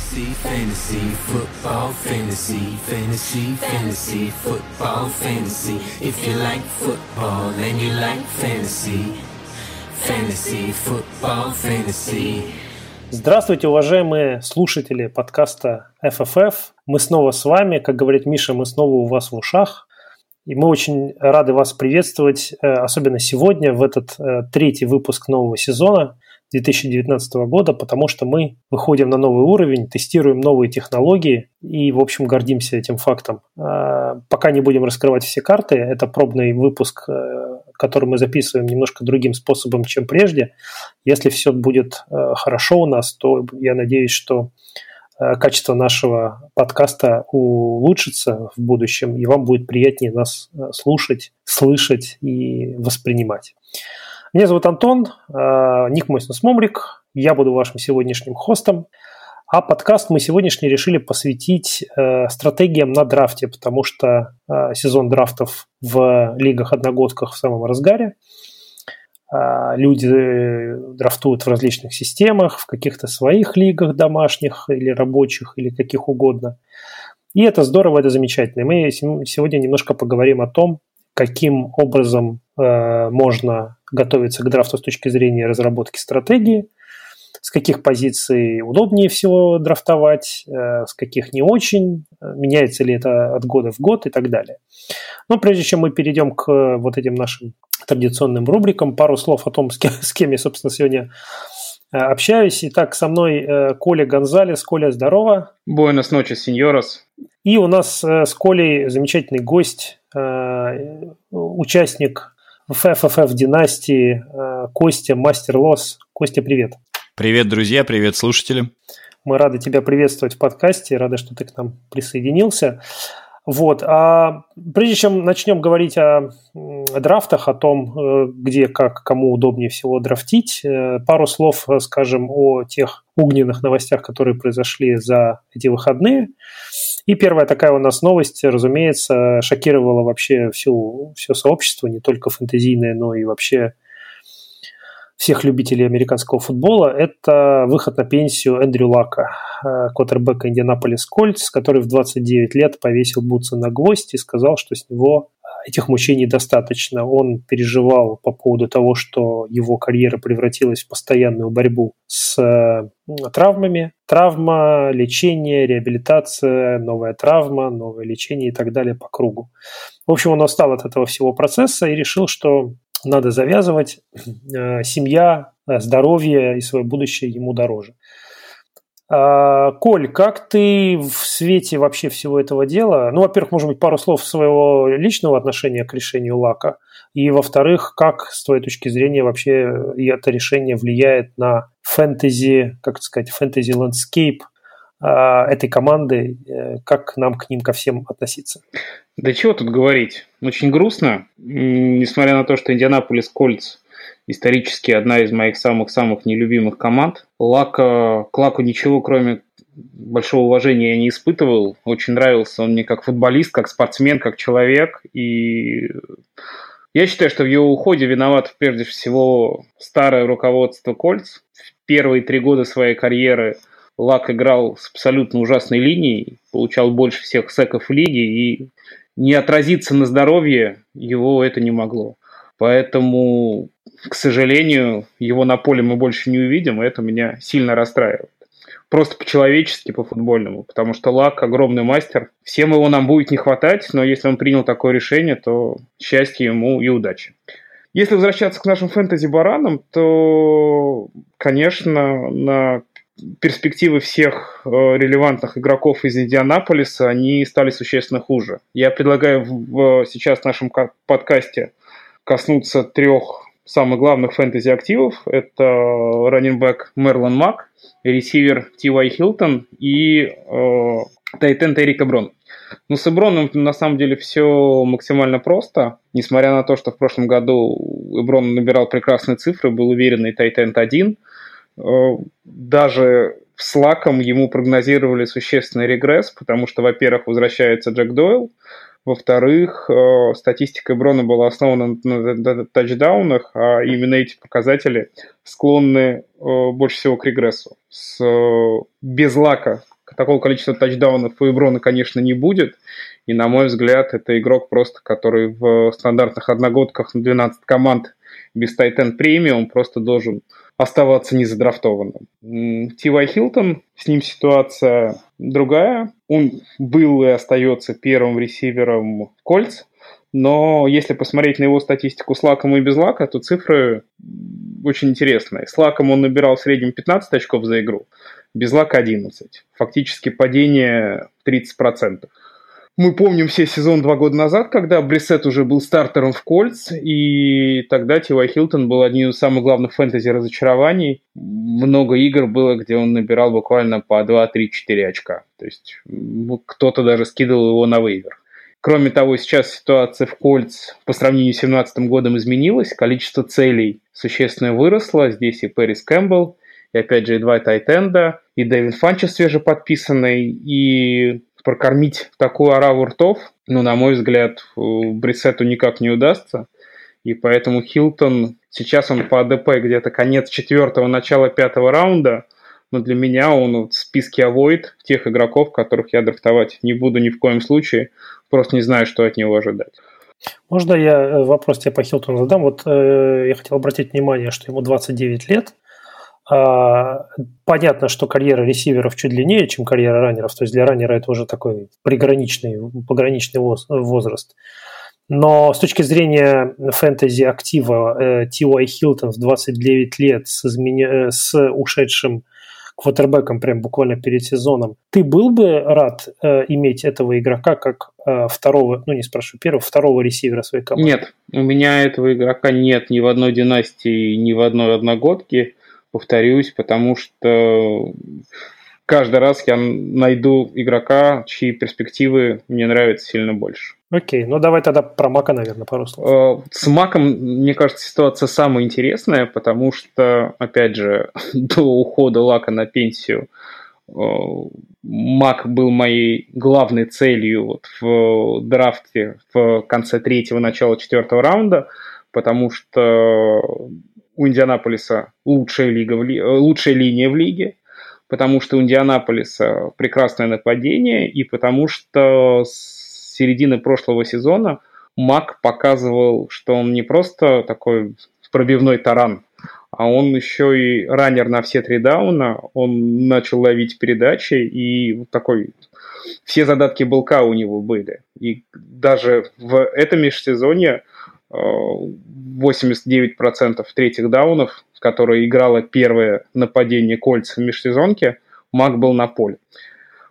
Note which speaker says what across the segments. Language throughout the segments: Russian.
Speaker 1: Fantasy, fantasy, football, fantasy, fantasy, fantasy, football, fantasy. If you like football and you like fantasy, fantasy, football, fantasy.
Speaker 2: Здравствуйте, уважаемые слушатели подкаста FFF. Мы снова с вами, как говорит Миша, мы снова у вас в ушах. И мы очень рады вас приветствовать, э, особенно сегодня, в этот э, третий выпуск нового сезона – 2019 года, потому что мы выходим на новый уровень, тестируем новые технологии и, в общем, гордимся этим фактом. А, пока не будем раскрывать все карты, это пробный выпуск, э, который мы записываем немножко другим способом, чем прежде. Если все будет э, хорошо у нас, то я надеюсь, что э, качество нашего подкаста улучшится в будущем, и вам будет приятнее нас слушать, слышать и воспринимать. Меня зовут Антон, э, ник мой Момрик, я буду вашим сегодняшним хостом, а подкаст мы сегодняшний решили посвятить э, стратегиям на драфте, потому что э, сезон драфтов в лигах-одногодках в самом разгаре. Люди драфтуют в различных системах, в каких-то своих лигах домашних или рабочих, или каких угодно. И это здорово, это замечательно. Мы сегодня немножко поговорим о том, каким образом э, можно готовиться к драфту с точки зрения разработки стратегии, с каких позиций удобнее всего драфтовать, э, с каких не очень, меняется ли это от года в год и так далее. Но прежде чем мы перейдем к вот этим нашим традиционным рубрикам, пару слов о том, с кем, с кем я, собственно, сегодня э, общаюсь. Итак, со мной э, Коля Гонзалес. Коля, здорово.
Speaker 3: Буэнос ночи, сеньорос.
Speaker 2: И у нас с Колей замечательный гость, Э, участник FFF династии э, Костя Мастер Лос. Костя, привет.
Speaker 4: Привет, друзья, привет, слушатели.
Speaker 2: Мы рады тебя приветствовать в подкасте, рады, что ты к нам присоединился. Вот. А прежде чем начнем говорить о, драфтах, о том, э, где, как, кому удобнее всего драфтить, пару слов скажем о тех огненных новостях, которые произошли за эти выходные. И первая такая у нас новость, разумеется, шокировала вообще всю, все сообщество, не только фэнтезийное, но и вообще всех любителей американского футбола, это выход на пенсию Эндрю Лака, э, квотербека Индианаполис Кольц, который в 29 лет повесил бутсы на гвоздь и сказал, что с него этих мучений достаточно. Он переживал по поводу того, что его карьера превратилась в постоянную борьбу с э, травмами. Травма, лечение, реабилитация, новая травма, новое лечение и так далее по кругу. В общем, он устал от этого всего процесса и решил, что надо завязывать. Э, семья, э, здоровье и свое будущее ему дороже. А, Коль, как ты в свете вообще всего этого дела, ну, во-первых, может быть, пару слов своего личного отношения к решению Лака, и, во-вторых, как, с твоей точки зрения, вообще это решение влияет на фэнтези, как сказать, fantasy landscape а, этой команды, э, как нам к ним ко всем относиться?
Speaker 3: Да чего тут говорить? Очень грустно, несмотря на то, что Индианаполис Кольц исторически одна из моих самых-самых нелюбимых команд. Лака, к Лаку ничего, кроме большого уважения я не испытывал. Очень нравился он мне как футболист, как спортсмен, как человек. И я считаю, что в его уходе виноват прежде всего старое руководство Кольц. В первые три года своей карьеры Лак играл с абсолютно ужасной линией, получал больше всех секов в лиге, и не отразиться на здоровье его это не могло. Поэтому к сожалению, его на поле мы больше не увидим, и это меня сильно расстраивает. Просто по-человечески, по-футбольному, потому что Лак огромный мастер. Всем его нам будет не хватать, но если он принял такое решение, то счастье ему и удачи. Если возвращаться к нашим фэнтези-баранам, то, конечно, на перспективы всех э, релевантных игроков из Индианаполиса, они стали существенно хуже. Я предлагаю в, сейчас в нашем подкасте коснуться трех самых главных фэнтези-активов. Это раннинбэк Мерлон Мак, ресивер Ти Вай Хилтон и э, Тайтен Эрика Брон. Но с Эброном на самом деле все максимально просто. Несмотря на то, что в прошлом году Эброн набирал прекрасные цифры, был уверенный Тайтент 1, э, даже с лаком ему прогнозировали существенный регресс, потому что, во-первых, возвращается Джек Дойл, во-вторых, э, статистика Брона была основана на тачдаунах, а именно эти показатели склонны э, больше всего к регрессу. С, без лака такого количества тачдаунов у Эброна, конечно, не будет. И, на мой взгляд, это игрок просто, который в стандартных одногодках на 12 команд без Тайтен премиум просто должен оставаться незадрафтованным. Ти Вай Хилтон, с ним ситуация другая. Он был и остается первым ресивером Кольц, но если посмотреть на его статистику с лаком и без лака, то цифры очень интересные. С лаком он набирал в среднем 15 очков за игру, без лака 11. Фактически падение 30%. Мы помним все сезон два года назад, когда Брисет уже был стартером в Кольц, и тогда Тивай Хилтон был одним из самых главных фэнтези разочарований. Много игр было, где он набирал буквально по 2, 3, 4 очка. То есть кто-то даже скидывал его на вейвер. Кроме того, сейчас ситуация в Кольц по сравнению с 2017 годом изменилась. Количество целей существенно выросло. Здесь и Пэрис Кэмпбелл, и опять же и два Тайтенда, и Дэвид Фанчес свежеподписанный, и прокормить такую ораву ртов, ну, на мой взгляд, Брисету никак не удастся. И поэтому Хилтон, сейчас он по АДП где-то конец четвертого, начало пятого раунда, но для меня он в списке авоид тех игроков, которых я драфтовать не буду ни в коем случае, просто не знаю, что от него ожидать.
Speaker 2: Можно я э, вопрос тебе по Хилтону задам? Вот э, я хотел обратить внимание, что ему 29 лет, понятно, что карьера ресиверов чуть длиннее, чем карьера раннеров. То есть для раннера это уже такой приграничный, пограничный возраст. Но с точки зрения фэнтези актива Ти.Уай Хилтон в 29 лет с, изменя... с ушедшим квотербеком прям буквально перед сезоном, ты был бы рад э, иметь этого игрока как э, второго, ну не спрашиваю, первого, второго ресивера своей команды?
Speaker 3: Нет, у меня этого игрока нет ни в одной династии, ни в одной одногодке повторюсь, потому что каждый раз я найду игрока, чьи перспективы мне нравятся сильно больше.
Speaker 2: Окей, ну давай тогда про Мака, наверное, пару слов.
Speaker 3: Э, с Маком, мне кажется, ситуация самая интересная, потому что, опять же, до ухода Лака на пенсию э, Мак был моей главной целью вот в драфте в конце третьего, начала четвертого раунда, потому что у Индианаполиса лучшая, лига в ли... Э, лучшая линия в лиге, потому что у Индианаполиса прекрасное нападение, и потому что с середины прошлого сезона Мак показывал, что он не просто такой пробивной таран, а он еще и раннер на все три дауна, он начал ловить передачи, и вот такой все задатки белка у него были. И даже в этом межсезонье 89% третьих даунов, которое играло первое нападение кольца в межсезонке, Мак был на поле.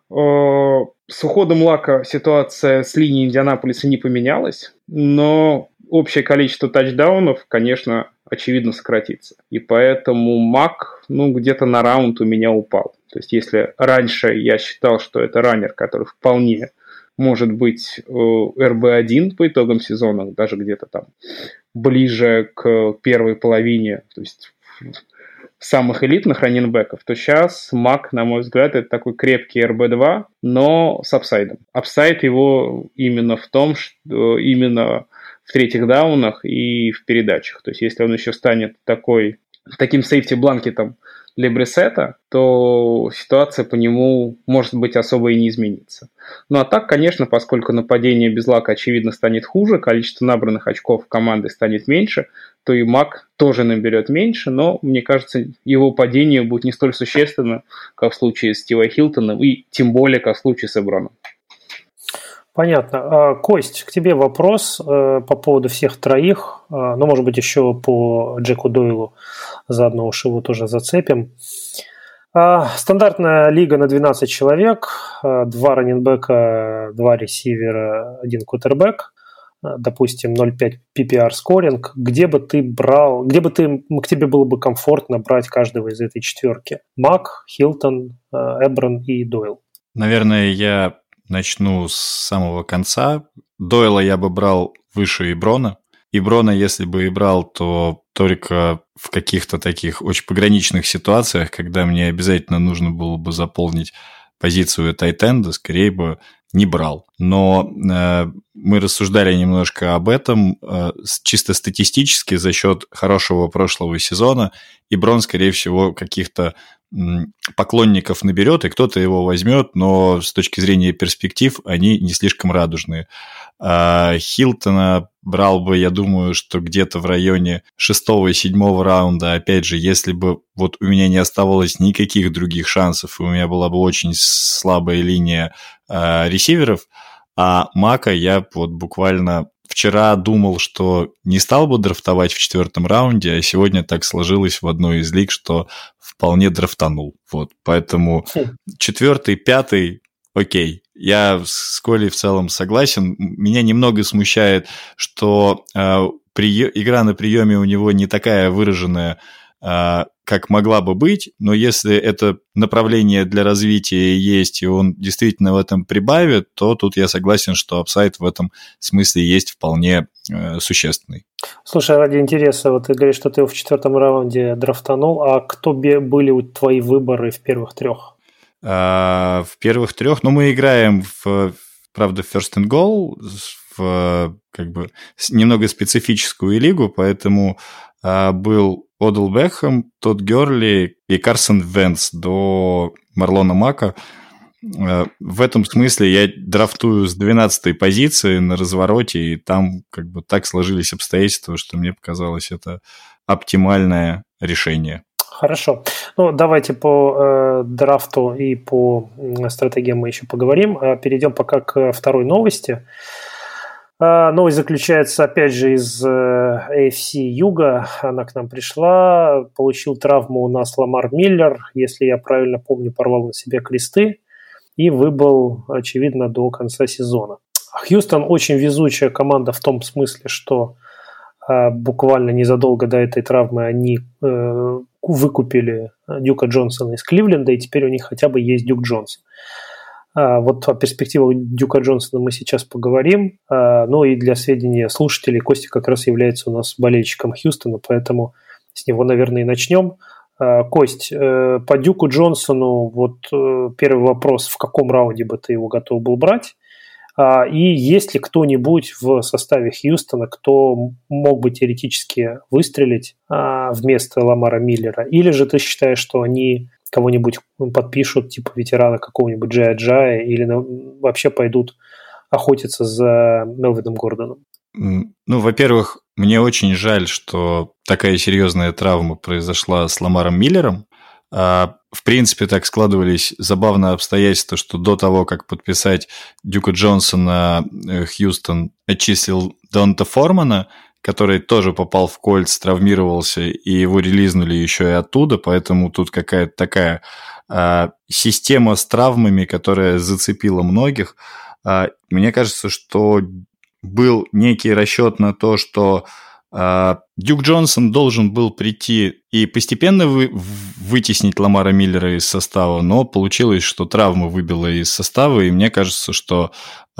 Speaker 3: Э, с уходом Лака ситуация с линией Индианаполиса не поменялась, но общее количество тачдаунов, конечно, очевидно сократится. И поэтому Мак, ну, где-то на раунд у меня упал. То есть, если раньше я считал, что это раннер, который вполне может быть RB-1 по итогам сезона, даже где-то там ближе к первой половине, то есть самых элитных running back ов, то сейчас Мак, на мой взгляд, это такой крепкий RB-2, но с upside ом. Upside его именно в том, что именно в третьих down ах и в передачах. То есть если он еще станет такой, таким safety blanket ом для Бриссетта, то ситуация по нему может быть особо и не изменится. Ну а так, конечно, поскольку нападение без лака очевидно станет хуже, количество набранных очков команды станет меньше, то и Мак тоже наберет меньше, но мне кажется, его падение будет не столь существенно, как в случае с Стивой Хилтоном, и тем более, как в случае с Эброном.
Speaker 2: Понятно. А, Кость, к тебе вопрос э, по поводу всех троих, а, ну, может быть, еще по Джеку Дойлу, заодно уж его тоже зацепим. А, стандартная лига на 12 человек, два раненбека, два ресивера, один кутербэк, допустим, 0,5 PPR скоринг. Где бы ты брал, где бы ты, к тебе было бы комфортно брать каждого из этой четверки? Мак, Хилтон, Эброн и Дойл.
Speaker 4: Наверное, я Начну с самого конца. Дойла я бы брал выше Иброна. Иброна, если бы и брал, то только в каких-то таких очень пограничных ситуациях, когда мне обязательно нужно было бы заполнить позицию Тайтенда, скорее бы не брал. Но э, мы рассуждали немножко об этом э, чисто статистически за счет хорошего прошлого сезона. И скорее всего, каких-то поклонников наберет, и кто-то его возьмет, но с точки зрения перспектив они не слишком радужные. А Хилтона брал бы, я думаю, что где-то в районе шестого и седьмого раунда. Опять же, если бы вот у меня не оставалось никаких других шансов, и у меня была бы очень слабая линия э, ресиверов, а Мака я вот буквально вчера думал, что не стал бы драфтовать в четвертом раунде, а сегодня так сложилось в одной из лиг, что вполне драфтанул. Вот, поэтому хм. четвертый, пятый, окей. Я с Колей в целом согласен. Меня немного смущает, что э, при... игра на приеме у него не такая выраженная, как могла бы быть, но если это направление для развития есть, и он действительно в этом прибавит, то тут я согласен, что апсайт в этом смысле есть вполне э, существенный.
Speaker 2: Слушай, ради интереса, вот ты говоришь, что ты его в четвертом раунде драфтанул, а кто были твои выборы в первых трех?
Speaker 4: А, в первых трех, ну, мы играем в, правда, First and Goal, в как бы немного специфическую лигу, поэтому а, был Одел Бекхэм, Тодд Герли и Карсон Венс до Марлона Мака. А, в этом смысле я драфтую с 12 позиции на развороте, и там как бы так сложились обстоятельства, что мне показалось это оптимальное решение.
Speaker 2: Хорошо. Ну, давайте по э, драфту и по стратегиям мы еще поговорим. А перейдем пока к второй новости. А, новость заключается, опять же, из э, AFC Юга. Она к нам пришла. Получил травму у нас Ламар Миллер. Если я правильно помню, порвал на себе кресты и выбыл, очевидно, до конца сезона. Хьюстон очень везучая команда в том смысле, что э, буквально незадолго до этой травмы они э, выкупили Дюка Джонсона из Кливленда, и теперь у них хотя бы есть Дюк Джонсон. А, вот о перспективах Дюка Джонсона мы сейчас поговорим. А, ну и для сведения слушателей, Костя как раз является у нас болельщиком Хьюстона, поэтому с него, наверное, и начнем. А, Кость, э, по Дюку Джонсону вот э, первый вопрос, в каком раунде бы ты его готов был брать? И есть ли кто-нибудь в составе Хьюстона, кто мог бы теоретически выстрелить вместо Ламара Миллера? Или же ты считаешь, что они кого-нибудь подпишут, типа ветерана какого-нибудь Джая Джая, или вообще пойдут охотиться за Мелвином Гордоном?
Speaker 4: Ну, во-первых, мне очень жаль, что такая серьезная травма произошла с Ламаром Миллером, а, в принципе, так складывались забавные обстоятельства, что до того, как подписать Дюка Джонсона, э, Хьюстон отчислил Донта Формана, который тоже попал в кольц, травмировался, и его релизнули еще и оттуда, поэтому тут какая-то такая а, система с травмами, которая зацепила многих. А, мне кажется, что был некий расчет на то, что а, Дюк Джонсон должен был прийти и постепенно вы, вытеснить Ламара Миллера из состава, но получилось, что травма выбила из состава, и мне кажется, что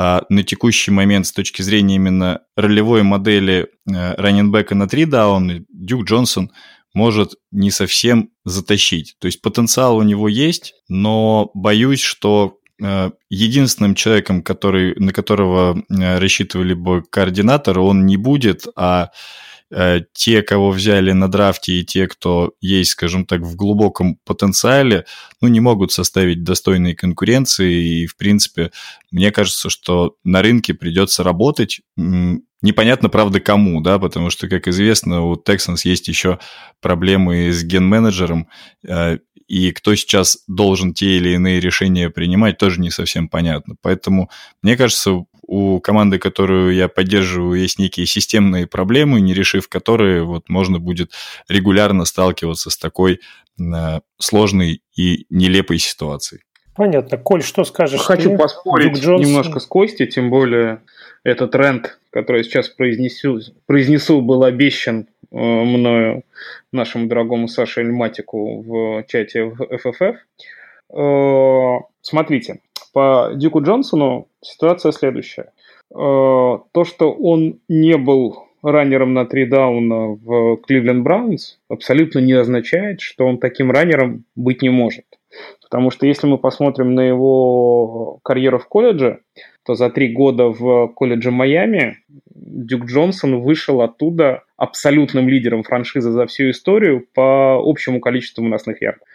Speaker 4: а, на текущий момент с точки зрения именно ролевой модели а, раненбека на три дауны Дюк Джонсон может не совсем затащить. То есть потенциал у него есть, но боюсь, что а, единственным человеком, который, на которого а, рассчитывали бы координатор, он не будет, а Э, те, кого взяли на драфте, и те, кто есть, скажем так, в глубоком потенциале, ну, не могут составить достойные конкуренции. И, в принципе, мне кажется, что на рынке придется работать. Непонятно, правда, кому, да, потому что, как известно, у Texans есть еще проблемы с ген-менеджером, э, и кто сейчас должен те или иные решения принимать, тоже не совсем понятно. Поэтому, мне кажется, у команды, которую я поддерживаю, есть некие системные проблемы, не решив которые, вот можно будет регулярно сталкиваться с такой э, сложной и нелепой ситуацией.
Speaker 2: Понятно. Коль, что скажешь?
Speaker 3: Хочу ты? поспорить немножко с Костей, тем более этот тренд, который я сейчас произнесу, произнесу был обещан э, мною нашему дорогому Саше Эльматику в чате в FFF. Э, смотрите, по Дюку Джонсону ситуация следующая. Э, то, что он не был раннером на три дауна в Кливленд Браунс, абсолютно не означает, что он таким раннером быть не может. Потому что если мы посмотрим на его карьеру в колледже, то за три года в колледже Майами Дюк Джонсон вышел оттуда абсолютным лидером франшизы за всю историю по общему количеству выносных ярдов.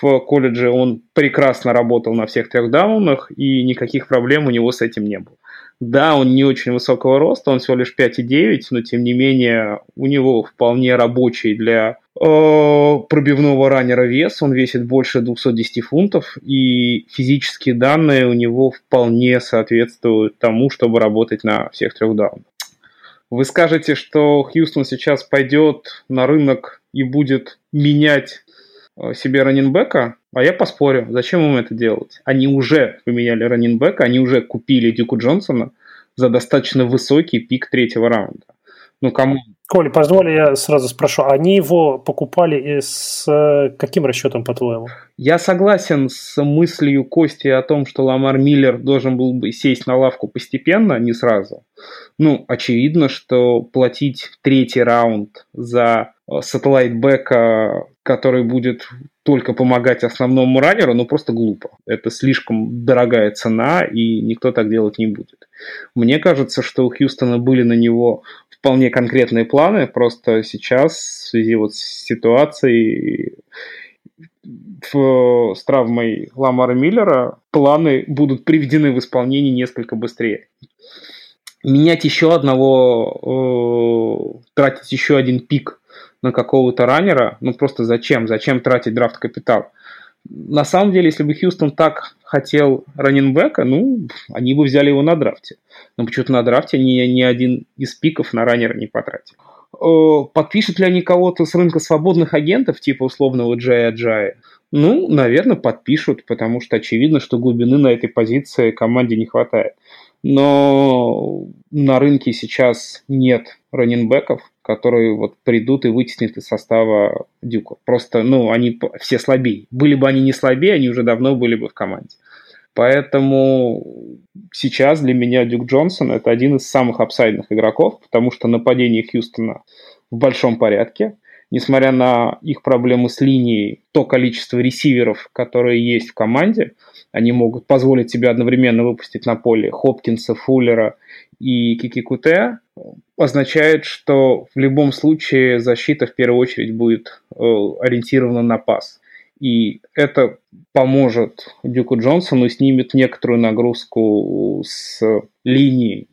Speaker 3: В колледже он прекрасно работал на всех трех даунах, и никаких проблем у него с этим не было. Да, он не очень высокого роста, он всего лишь 5,9, но тем не менее у него вполне рабочий для э, пробивного раннера вес, он весит больше 210 фунтов, и физические данные у него вполне соответствуют тому, чтобы работать на всех трех даунах. Вы скажете, что Хьюстон сейчас пойдет на рынок и будет менять себе раннинбека, а я поспорю, зачем им это делать? Они уже поменяли раннинбека, они уже купили Дюка Джонсона за достаточно высокий пик третьего раунда. Ну, кому?
Speaker 2: Коля, позволь, я сразу спрошу. Они его покупали с э, каким расчетом, по-твоему?
Speaker 3: Я согласен с мыслью Кости о том, что Ламар Миллер должен был бы сесть на лавку постепенно, не сразу. Ну, очевидно, что платить третий раунд за э, satellite back а, который будет только помогать основному раннеру, ну просто глупо. Это слишком дорогая цена, и никто так делать не будет. Мне кажется, что у Хьюстона были на него вполне конкретные планы, просто сейчас в связи вот с ситуацией в, с травмой Ламара Миллера планы будут приведены в исполнение несколько быстрее. Менять еще одного, э, тратить еще один пик на какого-то раннера, ну просто зачем? Зачем тратить драфт капитал? На самом деле, если бы Хьюстон так хотел раненбека, ну, они бы взяли его на драфте. Но почему-то на драфте ни, ни один из пиков на раннера не потратил. Подпишут ли они кого-то с рынка свободных агентов, типа условного Джая Джая? Ну, наверное, подпишут, потому что очевидно, что глубины на этой позиции команде не хватает. Но на рынке сейчас нет раненбеков, которые вот придут и вытеснят из состава Дюка. Просто, ну, они все слабее. Были бы они не слабее, они уже давно были бы в команде. Поэтому сейчас для меня Дюк Джонсон это один из самых апсайдных игроков, потому что нападение Хьюстона в большом порядке. Несмотря на их проблемы с линией, то количество ресиверов, которые есть в команде, они могут позволить себе одновременно выпустить на поле Хопкинса, Фуллера и Кикикуте, означает, что в любом случае защита в первую очередь будет э, ориентирована на пас. И это поможет Дюку Джонсону, снимет некоторую нагрузку с линии.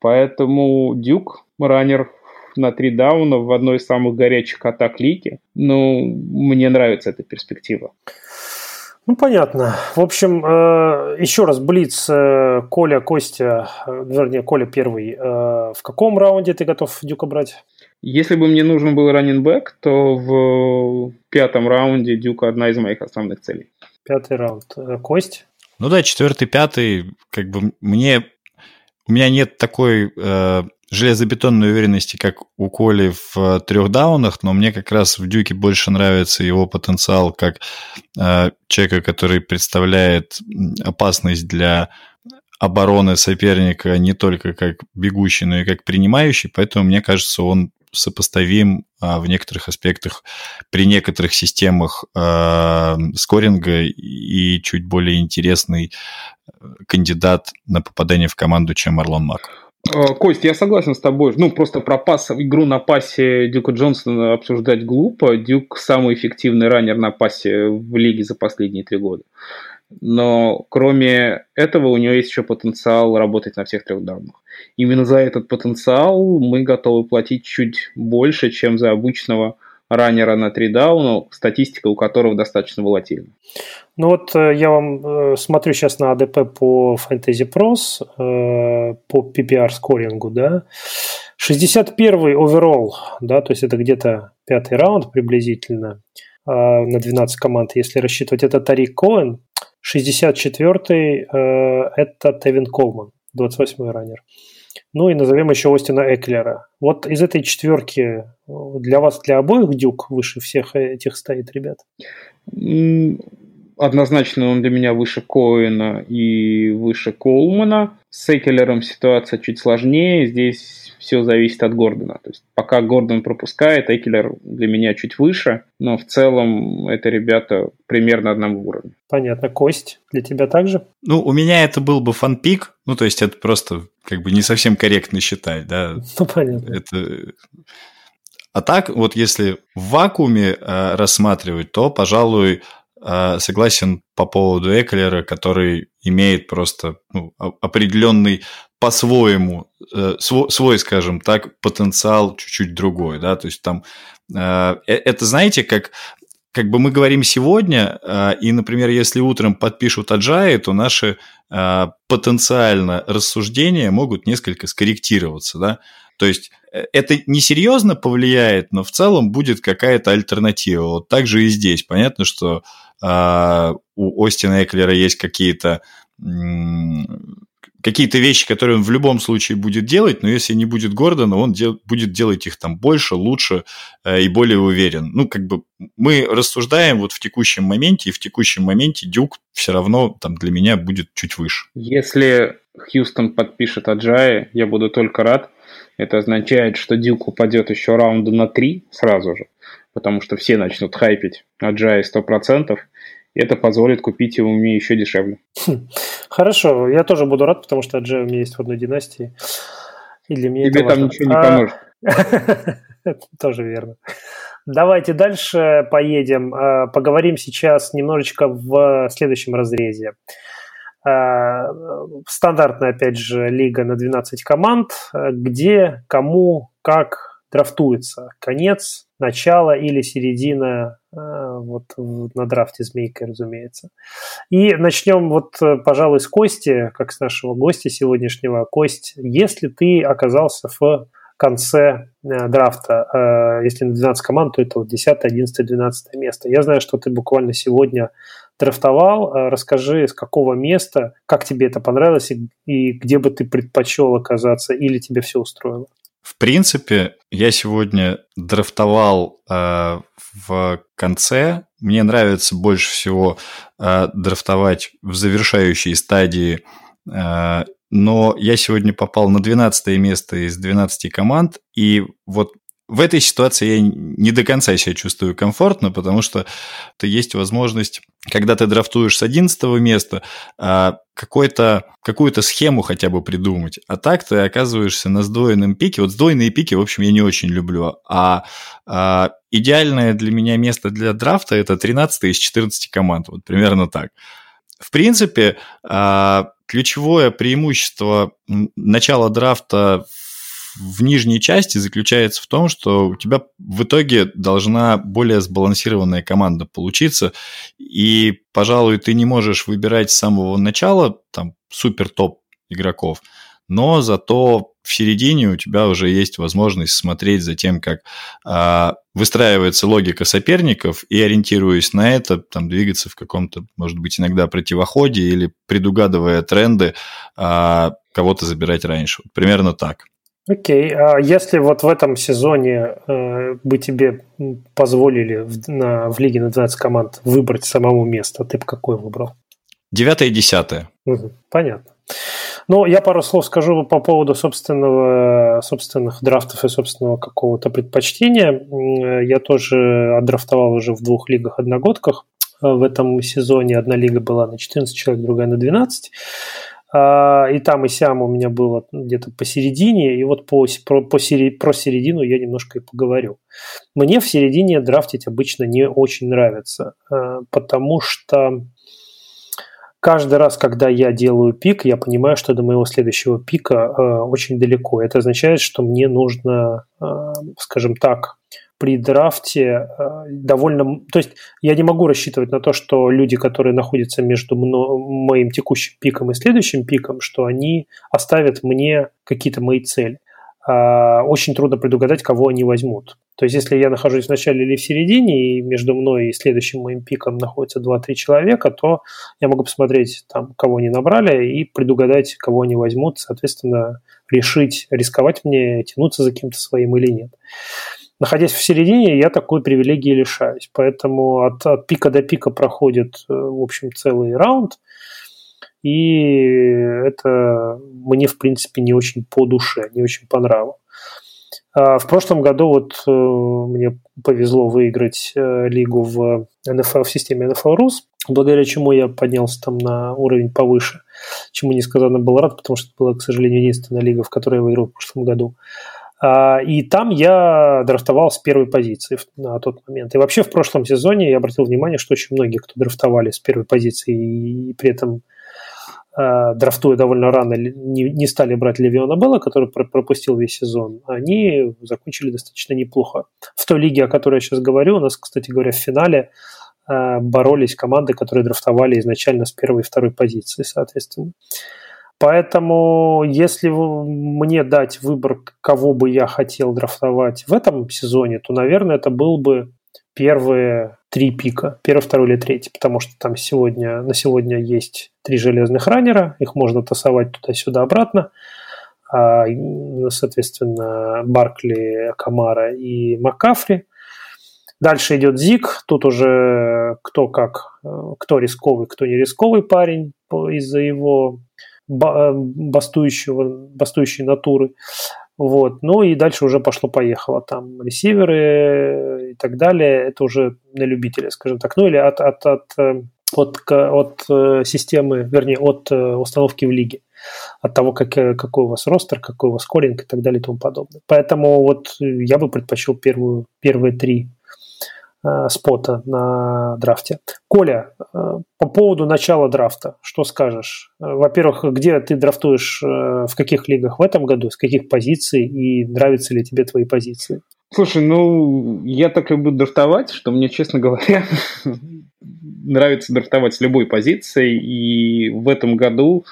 Speaker 3: Поэтому Дюк, раннер на три дауна в одной из самых горячих атак лиги. Ну, мне нравится эта перспектива.
Speaker 2: Ну, понятно. В общем, э, еще раз, Блиц, э, Коля, Костя, э, вернее, Коля первый. В каком раунде ты готов Дюка брать?
Speaker 3: Если бы мне нужен был раннинбэк, то в пятом раунде Дюка одна из моих основных целей.
Speaker 2: Пятый раунд. Кость?
Speaker 4: Ну да, четвертый, пятый, как бы мне... У меня нет такой железобетонной уверенности, как у Коли в э, трех даунах, но мне как раз в Дюке больше нравится его потенциал как э, человека, который представляет опасность для обороны соперника не только как бегущий, но и как принимающий, поэтому мне кажется, он сопоставим а, в некоторых аспектах при некоторых системах а, скоринга и чуть более интересный э, кандидат на попадание в команду, чем Арлон Мак.
Speaker 3: Э, Кость, я согласен с тобой. Ну, просто про пас, игру на пасе Дюка Джонсона обсуждать глупо. Дюк самый эффективный раннер на пасе в лиге за последние три года. Но кроме этого у него есть еще потенциал работать на всех трех даунах. Именно за этот потенциал мы готовы платить чуть больше, чем за обычного раннера на 3 дауна, статистика у которого достаточно волатильна.
Speaker 2: Ну вот э, я вам э, смотрю сейчас на АДП по Fantasy Pros, э, по PPR скорингу, да, 61-й оверолл, да, то есть это где-то пятый раунд приблизительно на 12 команд, если рассчитывать, это Тарик Коэн, 64-й это Тевин Колман, 28-й раннер. Ну и назовем еще Остина Эклера. Вот из этой четверки для вас, для обоих Дюк выше всех этих стоит, ребят?
Speaker 3: Однозначно он для меня выше Коэна и выше Колмана. С Экелером ситуация чуть сложнее. Здесь все зависит от Гордона. То есть пока Гордон пропускает, Экелер для меня чуть выше, но в целом это ребята примерно одного уровня.
Speaker 2: Понятно. Кость, для тебя также?
Speaker 4: Ну, у меня это был бы фанпик, ну, то есть это просто как бы не совсем корректно считать, да.
Speaker 2: Ну, понятно.
Speaker 4: Это... А так, вот если в вакууме э, рассматривать, то, пожалуй, согласен по поводу Эклера, который имеет просто ну, определенный по-своему, э, свой, свой, скажем так, потенциал чуть-чуть другой, да, то есть там э, это, знаете, как как бы мы говорим сегодня, и, например, если утром подпишут Аджаи, то наши потенциально рассуждения могут несколько скорректироваться, да, то есть э, это несерьезно повлияет, но в целом будет какая-то альтернатива. Вот так же и здесь. Понятно, что э, у Остина Эклера есть какие-то какие-то вещи, которые он в любом случае будет делать, но если не будет Гордона, он дел, будет делать их там больше, лучше э, и более уверен. Ну, как бы мы рассуждаем вот в текущем моменте, и в текущем моменте Дюк все равно там для меня будет чуть выше.
Speaker 3: Если Хьюстон подпишет Аджай, я буду только рад. Это означает, что Дюк упадет еще раунда на 3 сразу же, потому что все начнут хайпить Аджай 100%, и это позволит купить его мне еще дешевле.
Speaker 2: Хм. Хорошо, я тоже буду рад, потому что Аджай у меня есть в одной династии. И для меня
Speaker 3: Тебе там ничего не а, поможет.
Speaker 2: Тоже верно. Давайте дальше поедем. А, поговорим сейчас немножечко в следующем разрезе. Э, стандартная, опять же, лига на 12 команд, где, кому, как драфтуется. Конец, начало или середина э, вот на драфте змейкой, разумеется. И начнем вот, пожалуй, с Кости, как с нашего гостя сегодняшнего. Кость, если ты оказался в конце драфта, если на 12 команд, то это вот 10, 11, 12 место. Я знаю, что ты буквально сегодня драфтовал. Э, расскажи, с какого места, как тебе это понравилось и, и где бы ты предпочел оказаться или тебе все устроило?
Speaker 4: В принципе, я сегодня драфтовал э, в конце. Мне нравится больше всего э, драфтовать в завершающей стадии э, но я сегодня попал на 12 место из 12 команд, и вот в этой ситуации я не до конца себя чувствую комфортно, потому что то есть возможность, когда ты драфтуешь с 11 места, а, какой-то, какую-то схему хотя бы придумать. А так ты оказываешься на сдвоенном пике. Вот сдвоенные пики, в общем, я не очень люблю. А, а идеальное для меня место для драфта – это 13 из 14 команд. Вот примерно так. В принципе, а, ключевое преимущество начала драфта в нижней части заключается в том, что у тебя в итоге должна более сбалансированная команда получиться, и, пожалуй, ты не можешь выбирать с самого начала там супер топ игроков, но зато в середине у тебя уже есть возможность смотреть за тем, как а, выстраивается логика соперников и, ориентируясь на это, там, двигаться в каком-то, может быть, иногда противоходе или предугадывая тренды, а, кого-то забирать раньше. Примерно так.
Speaker 2: Окей, а если вот в этом сезоне э, бы тебе позволили в, на, в лиге на 12 команд выбрать самому место, ты бы какой выбрал?
Speaker 4: Девятое и десятое.
Speaker 2: Угу, понятно. Ну, я пару слов скажу по поводу собственного, собственных драфтов и собственного какого-то предпочтения. Я тоже отдрафтовал уже в двух лигах-одногодках. В этом сезоне одна лига была на 14 человек, другая на 12. А, и там, и сям у меня было где-то посередине, и вот по, про, по про середину я немножко и поговорю. Мне в середине драфтить обычно не очень нравится, а, потому что каждый раз, когда я делаю пик, я понимаю, что до моего следующего пика а, очень далеко. Это означает, что мне нужно, скажем так, при драфте э, довольно... То есть я не могу рассчитывать на то, что люди, которые находятся между мно, моим текущим пиком и следующим пиком, что они оставят мне какие-то мои цели. А, очень трудно предугадать, кого они возьмут. То есть если я нахожусь в начале или в середине, и между мной и следующим моим пиком находится 2-3 человека, то я могу посмотреть, там, кого они набрали, и предугадать, кого они возьмут, соответственно, решить, рисковать мне, тянуться за кем-то своим или нет. Находясь в середине, я такой привилегии лишаюсь. Поэтому от, от пика до пика проходит, э, в общем, целый раунд. И это мне, в принципе, не очень по душе, не очень по нраву. А в прошлом году вот э, мне повезло выиграть э, лигу в NFL, в системе NFL Rus, благодаря чему я поднялся там на уровень повыше, чему несказанно был рад, потому что это была, к сожалению, единственная лига, в которой я выиграл в прошлом году. А, и там я драфтовал с первой позиции на тот момент. И вообще в прошлом сезоне я обратил внимание, что очень многие, кто драфтовали с первой позиции и при этом э, драфтуя довольно рано, не, стали брать Левиона Белла, который пропустил весь сезон, они закончили достаточно неплохо. В той лиге, о которой я сейчас говорю, у нас, кстати говоря, в финале э, боролись команды, которые драфтовали изначально с первой и второй позиции, соответственно. Поэтому, если мне дать выбор, кого бы я хотел драфтовать в этом сезоне, то, наверное, это был бы первые три пика, первый, второй или третий, потому что там сегодня, на сегодня есть три железных раннера, их можно тасовать туда-сюда обратно, а, соответственно, Баркли, Камара и Маккафри. Дальше идет Зик, тут уже кто как, кто рисковый, кто не рисковый парень из-за его Э, бастующего, бастующей натуры. Вот. Ну и дальше уже пошло-поехало. Там ресиверы и так далее. Это уже на любителя, скажем так. Ну или от, от, от, э, от, от э, системы, вернее, от установки в лиге. От того, как, какой у вас ростер, какой у вас скоринг и так далее и тому подобное. Поэтому вот я бы предпочел первую, первые три Э, спота на драфте. Коля, э, по поводу начала драфта, что скажешь? Э, во-первых, где ты драфтуешь, в каких лигах в этом году, с каких позиций и нравятся ли тебе твои позиции?
Speaker 3: Слушай, ну, я так люблю драфтовать, что мне, честно говоря, нравится драфтовать с любой позицией, и в этом году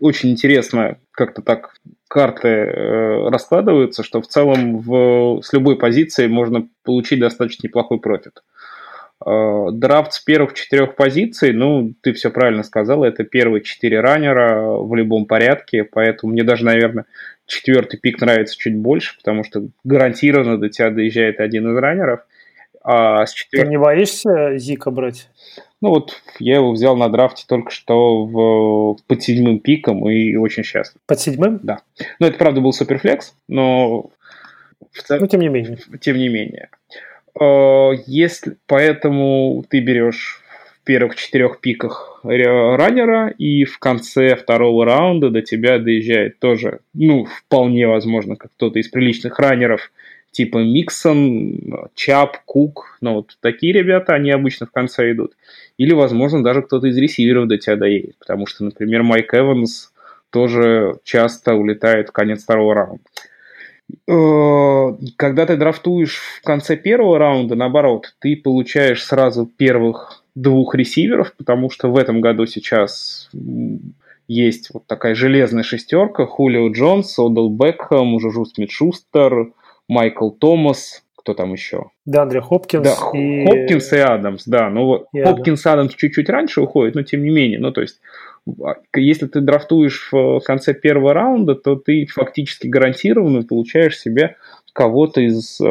Speaker 3: очень интересно как-то так карты э, раскладываются, что в целом в, с любой позиции можно получить достаточно неплохой профит. Э, драфт с первых четырех позиций, ну, ты все правильно сказал, это первые четыре раннера в любом порядке, поэтому мне даже, наверное, четвертый пик нравится чуть больше, потому что гарантированно до тебя доезжает один из раннеров.
Speaker 2: А с четвер... Ты не боишься Зика брать?
Speaker 3: Ну вот я его взял на драфте только что в, под седьмым пиком и очень счастлив.
Speaker 2: Под седьмым?
Speaker 3: Да. Ну это правда был суперфлекс, но...
Speaker 2: В. Ну тем не менее.
Speaker 3: Тем не менее. Э, если поэтому ты берешь в первых четырех пиках раннера, и в конце второго раунда до тебя доезжает тоже, ну, вполне возможно, как кто-то из приличных раннеров – типа Миксон, Чап, Кук, ну вот такие ребята, они обычно в конце идут. Или, возможно, даже кто-то из ресиверов до тебя доедет, потому что, например, Майк Эванс тоже часто улетает в конец второго раунда. Э, когда ты драфтуешь в конце первого раунда, наоборот, ты получаешь сразу первых двух ресиверов, потому что в этом году сейчас есть вот такая железная шестерка, Хулио Джонс, Одел Бекхэм, Жужу Смит-Шустер, Майкл Томас, кто там еще?
Speaker 2: Да, Андре Хопкинс.
Speaker 3: Да, и... Хопкинс и Адамс, да. Ну, и Хопкинс и Адамс чуть-чуть раньше уходит, но тем не менее. Ну, то есть, а, если ты драфтуешь в конце первого раунда, то ты фактически гарантированно получаешь себе кого-то из э,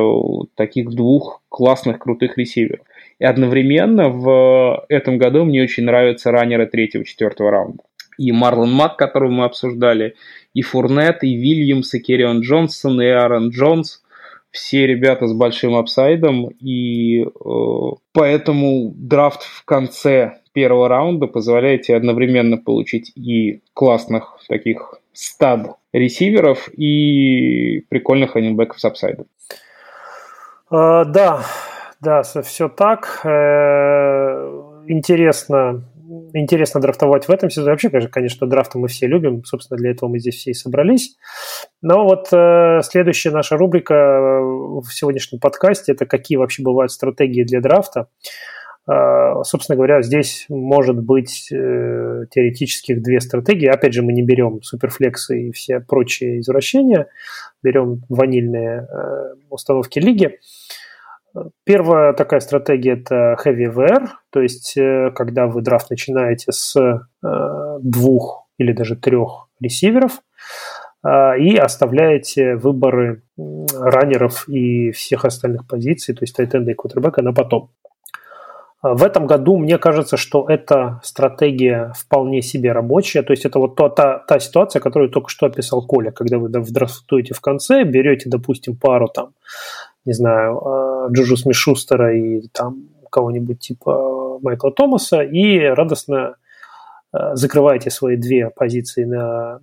Speaker 3: таких двух классных, крутых ресиверов. И одновременно в этом году мне очень нравятся раннеры третьего-четвертого раунда. И Марлон Мак, которого мы обсуждали, и Фурнет, и Вильямс, и Керрион Джонсон, и Аарон Джонс все ребята с большим upside ом, и э, поэтому драфт в конце первого раунда позволяет тебе одновременно получить и классных таких стад ресиверов, и прикольных раненбеков с апсайдом.
Speaker 2: Uh, да, да, все так. Uh, интересно, интересно драфтовать в этом сезоне. Вообще, конечно, драфты мы все любим, собственно, для этого мы здесь все и собрались. Но вот э, следующая наша рубрика э, в сегодняшнем подкасте – это какие вообще бывают стратегии для драфта. Uh, собственно говоря, здесь может быть uh, теоретических две стратегии. Опять же, мы не берем суперфлексы и все прочие извращения, берем ванильные uh, установки лиги. Первая такая стратегия – это heavy VR, то есть э, когда вы драфт начинаете с э, двух или даже трех ресиверов э, и оставляете выборы раннеров и всех остальных позиций, то есть тайтенда и квотербека на потом. В этом году мне кажется, что эта стратегия вполне себе рабочая. То есть это вот та, та, та ситуация, которую только что описал Коля, когда вы драфтуете в конце, берете, допустим, пару там не знаю, э, Джуджу Смишустера и там кого-нибудь типа Майкла Томаса и радостно э, закрываете свои две позиции на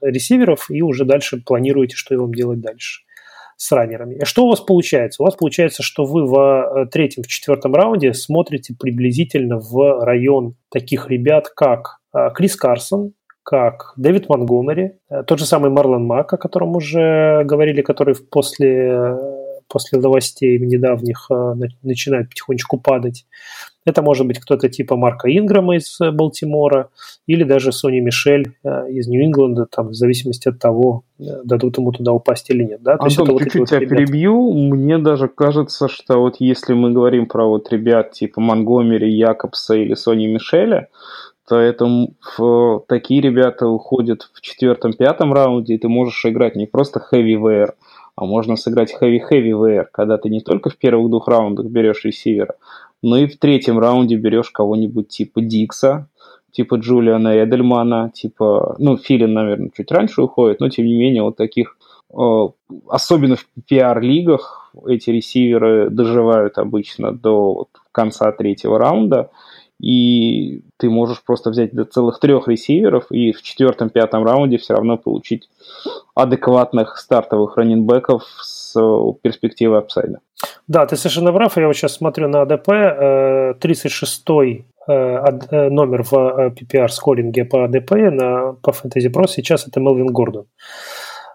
Speaker 2: ресиверов и уже дальше планируете, что вам делать дальше с раннерами. И что у вас получается? У вас получается, что вы в э, третьем, в четвертом раунде смотрите приблизительно в район таких ребят, как э, Крис Карсон, как Дэвид Монгомери, э, тот же самый Марлон Мак, о котором уже говорили, который после, после новостей недавних начинает потихонечку падать. Это может быть кто-то типа Марка Инграма из э, Балтимора или даже Сони Мишель э, из Нью-Ингланда, там, в зависимости от того, э, дадут ему туда упасть или нет. Да?
Speaker 3: То Антон, вот чуть-чуть вот тебя ребята. перебью. Мне даже кажется, что вот если мы говорим про вот ребят типа Монгомери, Якобса или Сони Мишеля, то это в, такие ребята уходят в четвертом-пятом раунде, и ты можешь играть не просто heavy а можно сыграть heavy-heavy когда ты не только в первых двух раундах берешь ресивера, ну и в третьем раунде берешь кого-нибудь типа Дикса, типа Джулиана Эдельмана, типа, ну, Филин, наверное, чуть раньше уходит, но тем не менее вот таких, э, особенно в пиар-лигах, эти ресиверы доживают обычно до конца третьего раунда, и ты можешь просто взять до целых трех ресиверов и в четвертом-пятом раунде все равно получить адекватных стартовых раненбеков с э, перспективой апсайда.
Speaker 2: Да, ты совершенно прав. Я вот сейчас смотрю на АДП. 36-й э, э, номер в PPR скоринге по АДП на, по Fantasy Pro сейчас это Мелвин Гордон.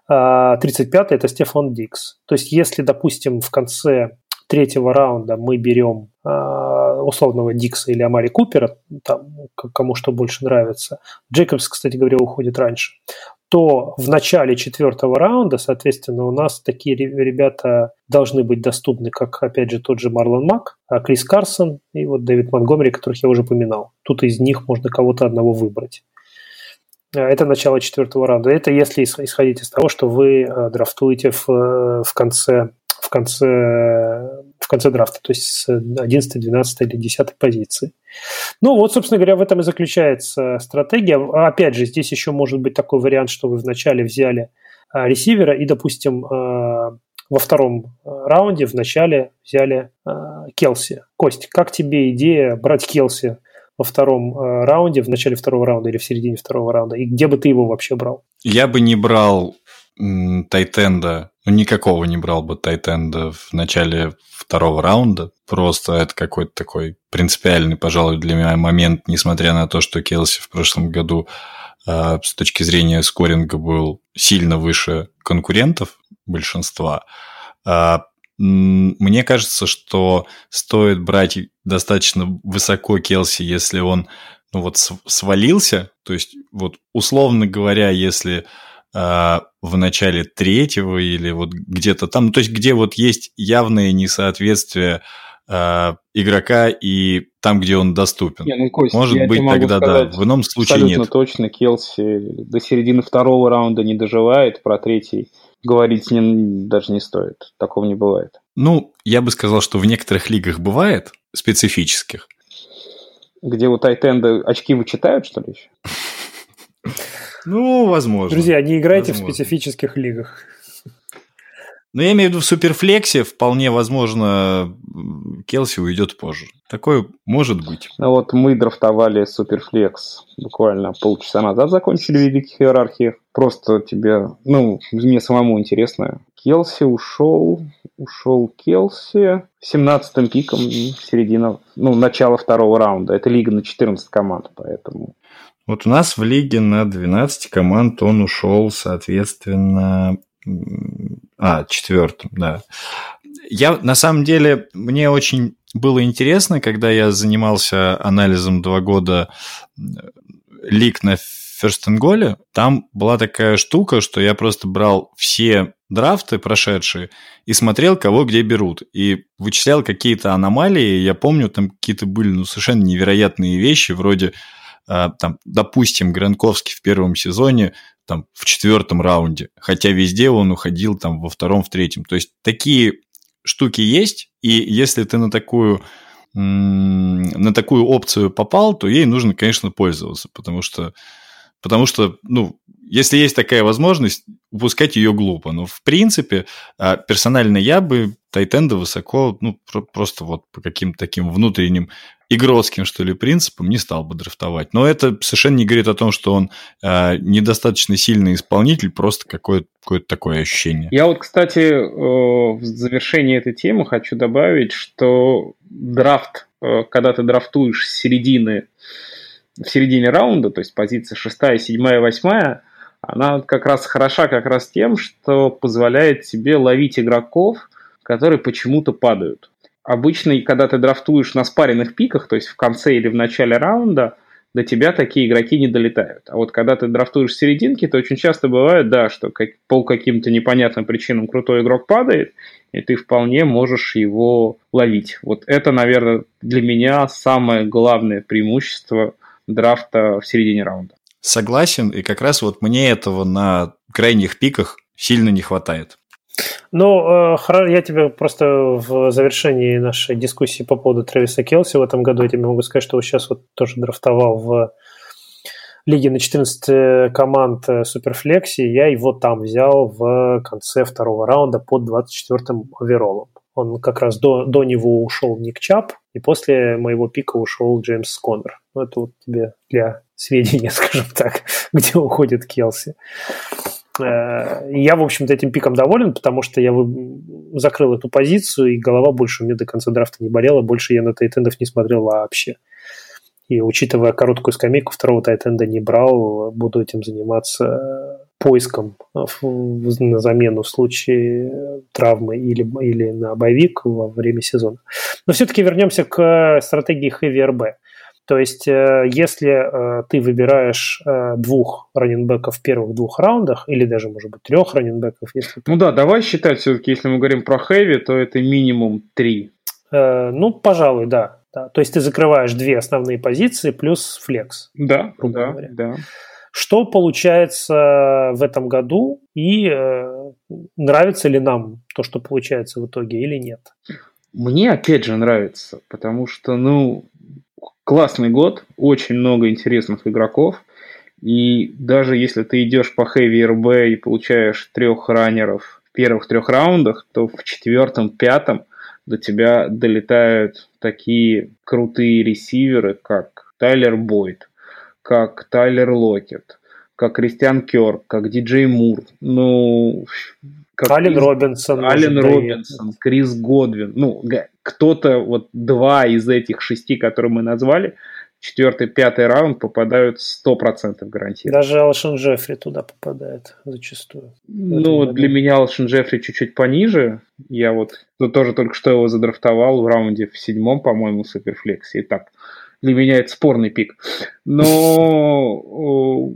Speaker 2: 35-й а это Стефан Дикс. То есть если, допустим, в конце третьего раунда мы берем условного Дикса или Амари Купера, там, кому что больше нравится. Джейкобс, кстати говоря, уходит раньше то в начале четвертого раунда, соответственно, у нас такие ребята должны быть доступны, как, опять же, тот же Марлон Мак, а Крис Карсон и вот Дэвид Монгомери, которых я уже упоминал. Тут из них можно кого-то одного выбрать. А, это начало четвертого раунда. Это если исходить из того, что вы а, драфтуете в, э, в конце в конце, в конце драфта, то есть с 11, 12 или 10 позиции. Ну вот, собственно говоря, в этом и заключается стратегия. Опять же, здесь еще может быть такой вариант, что вы вначале взяли а, ресивера и, допустим, а, во втором а, раунде в начале взяли Келси. Кость, как тебе идея брать Келси во втором раунде, в начале второго раунда или в середине второго раунда? И где бы ты его вообще брал?
Speaker 4: Я бы не брал Тайтенда, ну, никакого не брал бы Тайтенда в начале второго раунда. Просто это какой-то такой принципиальный, пожалуй, для меня момент, несмотря на то, что Келси в прошлом году э, с точки зрения скоринга был сильно выше конкурентов большинства. Э, мне кажется, что стоит брать достаточно высоко Келси, если он ну вот свалился, то есть вот условно говоря, если а, в начале третьего или вот где-то там, ну, то есть где вот есть явное несоответствие э, игрока и там, где он доступен. Не, ну, Кость, Может быть, тогда да. В ином случае
Speaker 3: абсолютно нет. точно Келси до середины второго раунда не доживает, про третий говорить не, даже не стоит. Такого не бывает.
Speaker 4: Ну, я бы сказал, что в некоторых лигах бывает, специфических.
Speaker 3: Где у Тайтенда очки вычитают, что ли, еще?
Speaker 4: Ну, возможно.
Speaker 2: Друзья, не играйте возможно. в специфических лигах.
Speaker 4: Но я имею в виду в суперфлексе вполне возможно Келси уйдет позже. Такое может быть.
Speaker 3: Ну вот мы драфтовали суперфлекс буквально полчаса назад, закончили великих иерархиях. Просто тебе, ну, мне самому интересно. Келси ушел, ушел Келси 17-м пиком середина, ну, начало второго раунда. Это лига на 14 команд, поэтому
Speaker 4: вот у нас в лиге на 12 команд он ушел, соответственно, а, четвертым, да. Я, на самом деле, мне очень было интересно, когда я занимался анализом два года лиг на Goal, там была такая штука, что я просто брал все драфты прошедшие и смотрел, кого где берут. И вычислял какие-то аномалии. Я помню, там какие-то были ну, совершенно невероятные вещи, вроде там, допустим, Гранковский в первом сезоне там, в четвертом раунде, хотя везде он уходил там во втором, в третьем. То есть такие штуки есть, и если ты на такую на такую опцию попал, то ей нужно, конечно, пользоваться, потому что, потому что, ну, если есть такая возможность, упускать ее глупо. Но, в принципе, а, персонально я бы Тайтенда высоко, ну, просто вот по каким-то таким внутренним игротским, что ли, принципам, не стал бы драфтовать. Но это совершенно не говорит о том, что он э, недостаточно сильный исполнитель, просто какое-то какое такое ощущение.
Speaker 3: Я вот, кстати, э, в завершении этой темы хочу добавить, что драфт, э, когда ты драфтуешь с середины, в середине раунда, то есть позиция шестая, седьмая, восьмая, она как раз хороша как раз тем, что позволяет тебе ловить игроков, которые почему-то падают. Обычно, когда ты драфтуешь на спаренных пиках, то есть в конце или в начале раунда, до тебя такие игроки не долетают. А вот когда ты драфтуешь в серединке, то очень часто бывает, да, что как, по каким-то непонятным причинам крутой игрок падает, и ты вполне можешь его ловить. Вот это, наверное, для меня самое главное преимущество драфта в середине раунда.
Speaker 4: Согласен, и как раз вот мне этого на крайних пиках сильно не хватает.
Speaker 2: Ну, э, я тебе просто в завершении нашей дискуссии по поводу Трэвиса Келси в этом году, я тебе могу сказать, что вот сейчас вот тоже драфтовал в лиге на 14 команд Суперфлекси, я его там взял в конце второго раунда под 24-м оверолом. Он как раз до, до него ушел Ник Чап, и после моего пика ушел Джеймс Коннор. Ну, это вот тебе для сведения, скажем так, где уходит Келси. Э, я, в общем-то, этим пиком доволен, потому что я закрыл эту позицию, и голова больше у меня до конца драфта не болела, больше я на тайтендов не смотрел вообще. И учитывая короткую скамейку, второго тайтенда не брал, буду этим заниматься поиском на замену в случае травмы или, или на боевик во время сезона. Но все-таки вернемся к стратегии RB. То есть, э, если э, ты выбираешь э, двух раненбеков в первых двух раундах, или даже, может быть, трех раненбеков, если...
Speaker 3: Ну да, давай считать все-таки, если мы говорим про хэви, то это минимум три.
Speaker 2: Ну, пожалуй, да. да. То есть ты закрываешь две основные позиции плюс флекс.
Speaker 3: Да, да, говоря. да.
Speaker 2: Что получается в этом году и э, нравится ли нам то, что получается в итоге или нет?
Speaker 3: Мне опять же нравится, потому что, ну, классный год, очень много интересных игроков. И даже если ты идешь по Heavy RB и получаешь трех раннеров в первых трех раундах, то в четвертом, пятом до тебя долетают такие крутые ресиверы, как Тайлер Бойд, как Тайлер Локет, как Кристиан Кер, как Диджей Мур. Ну,
Speaker 2: как Ален Крис, Робинсон.
Speaker 3: Ален Робинсон, Крис Годвин. Ну, кто-то, вот два из этих шести, которые мы назвали, четвертый, пятый раунд попадают сто процентов гарантированно.
Speaker 2: Даже Алшин Джеффри туда попадает зачастую.
Speaker 3: Ну, для меня Алшин Джеффри чуть-чуть пониже. Я вот ну, тоже только что его задрафтовал в раунде в седьмом, по-моему, суперфлексе. И так, для меня это спорный пик. Но...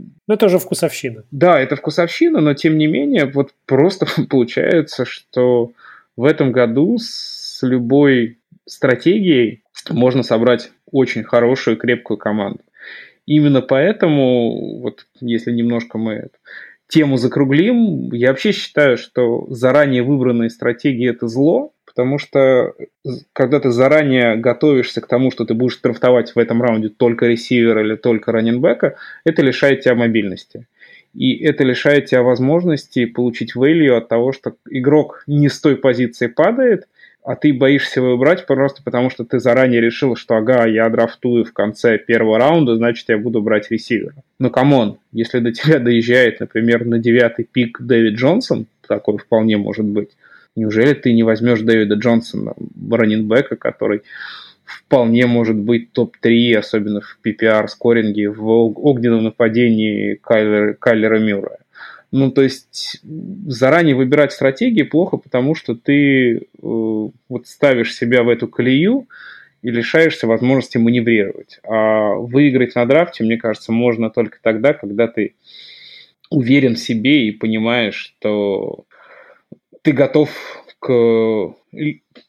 Speaker 2: Но это уже вкусовщина.
Speaker 3: Да, это вкусовщина, но тем не менее, вот просто получается, что в этом году с любой стратегией можно собрать очень хорошую, крепкую команду. Именно поэтому, вот если немножко мы тему закруглим, я вообще считаю, что заранее выбранные стратегии – это зло, потому что когда ты заранее готовишься к тому, что ты будешь драфтовать в этом раунде только ресивера или только раннинбека, это лишает тебя мобильности. И это лишает тебя возможности получить value от того, что игрок не с той позиции падает, а ты боишься его брать просто потому, что ты заранее решил, что ага, я драфтую в конце первого раунда, значит, я буду брать ресивера. Но come on, если до тебя доезжает, например, на девятый пик Дэвид Джонсон, такой вполне может быть, Неужели ты не возьмешь Дэвида Джонсона, раненбека, который вполне может быть топ-3, особенно в PPR-скоринге, в огненном нападении Кайлера, Кайлера Мюррея. Ну, то есть заранее выбирать стратегии плохо, потому что ты э, вот ставишь себя в эту колею и лишаешься возможности маневрировать. А выиграть на драфте, мне кажется, можно только тогда, когда ты уверен в себе и понимаешь, что ты готов к,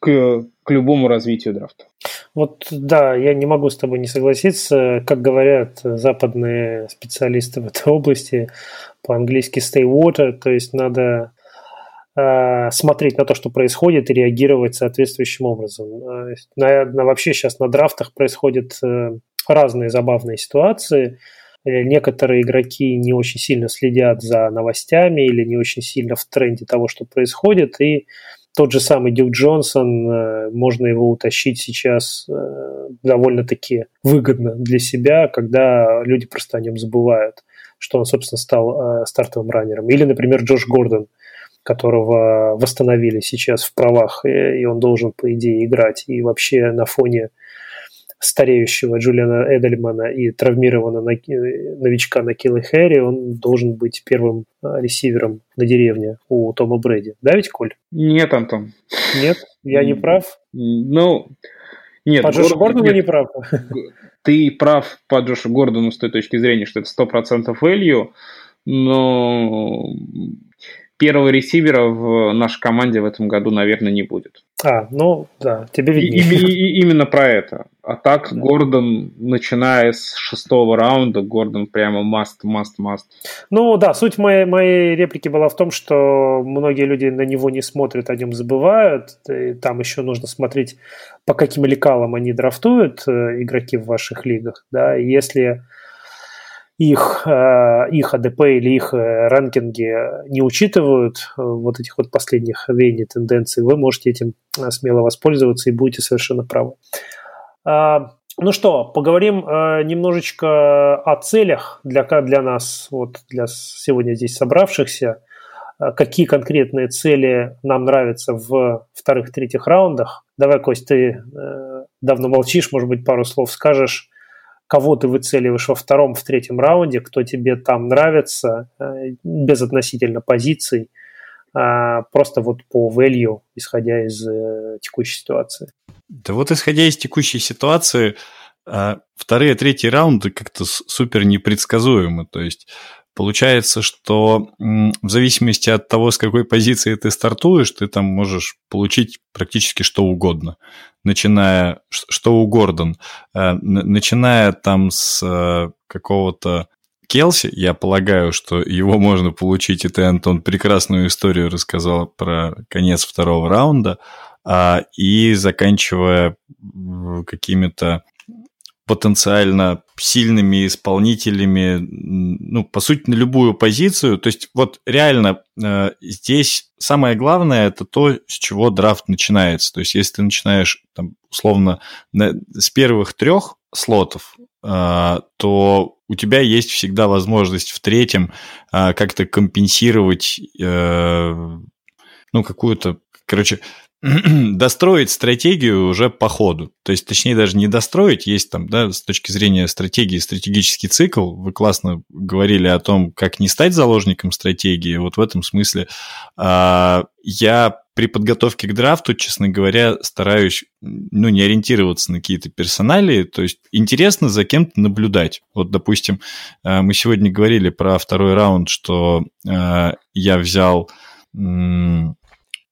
Speaker 3: к, к любому развитию драфта.
Speaker 2: Вот да, я не могу с тобой не согласиться. Как говорят западные специалисты в этой области, по-английски stay water, то есть надо э, смотреть на то, что происходит, и реагировать соответствующим образом. На, на, вообще сейчас на драфтах происходят э, разные забавные ситуации. Некоторые игроки не очень сильно следят за новостями или не очень сильно в тренде того, что происходит, и тот же самый Дюк Джонсон, э, можно его утащить сейчас э, довольно-таки выгодно для себя, когда люди просто о нем забывают, что он, собственно, стал э, стартовым раннером. Или, например, Джош Гордон, которого восстановили сейчас в правах, и он должен, по идее, играть. И вообще на фоне стареющего Джулиана Эдельмана и травмированного новичка на Килла Хэри, он должен быть первым а, ресивером на деревне у Тома Брэди. Да ведь, Коль?
Speaker 3: Нет, Антон.
Speaker 2: Нет? Я не прав?
Speaker 3: Ну, нет.
Speaker 2: По Джошу Гордону не прав?
Speaker 3: Ты прав по Джошу Гордону с той точки зрения, что это 100% value, но первого ресивера в нашей команде в этом году, наверное, не будет.
Speaker 2: А, ну да, тебе виднее.
Speaker 3: И, и, и, именно про это. А так да. Гордон, начиная с шестого раунда, Гордон прямо must, must, must.
Speaker 2: Ну да, суть моей, моей реплики была в том, что многие люди на него не смотрят, о нем забывают. И там еще нужно смотреть, по каким лекалам они драфтуют э, игроки в ваших лигах. Да, и если их, э, их АДП или их э, ранкинги не учитывают э, вот этих вот последних веяний тенденций, вы можете этим смело воспользоваться и будете совершенно правы. А, ну что, поговорим немножечко о целях для, для нас, вот для сегодня здесь собравшихся. Какие конкретные цели нам нравятся в вторых-третьих раундах? Давай, Кость, ты давно молчишь, может быть, пару слов скажешь кого ты выцеливаешь во втором, в третьем раунде, кто тебе там нравится, э, без относительно позиций, а, просто вот по value, исходя из э, текущей ситуации.
Speaker 4: Да вот исходя из текущей ситуации, а, вторые, третьи раунды как-то супер непредсказуемы. То есть Получается, что в зависимости от того, с какой позиции ты стартуешь, ты там можешь получить практически что угодно. Начиная, что у Гордон, э, начиная там с э, какого-то Келси, я полагаю, что его можно получить, и ты, Антон, прекрасную историю рассказал про конец второго раунда, а, и заканчивая какими-то потенциально сильными исполнителями, ну, по сути, на любую позицию. То есть вот реально э, здесь самое главное это то, с чего драфт начинается. То есть если ты начинаешь, там, условно, на, с первых трех слотов, э, то у тебя есть всегда возможность в третьем э, как-то компенсировать, э, ну, какую-то, короче, достроить стратегию уже по ходу. То есть, точнее, даже не достроить, есть там, да, с точки зрения стратегии, стратегический цикл. Вы классно говорили о том, как не стать заложником стратегии. Вот в этом смысле э, я при подготовке к драфту, честно говоря, стараюсь ну, не ориентироваться на какие-то персонали. То есть интересно за кем-то наблюдать. Вот, допустим, э, мы сегодня говорили про второй раунд, что э, я взял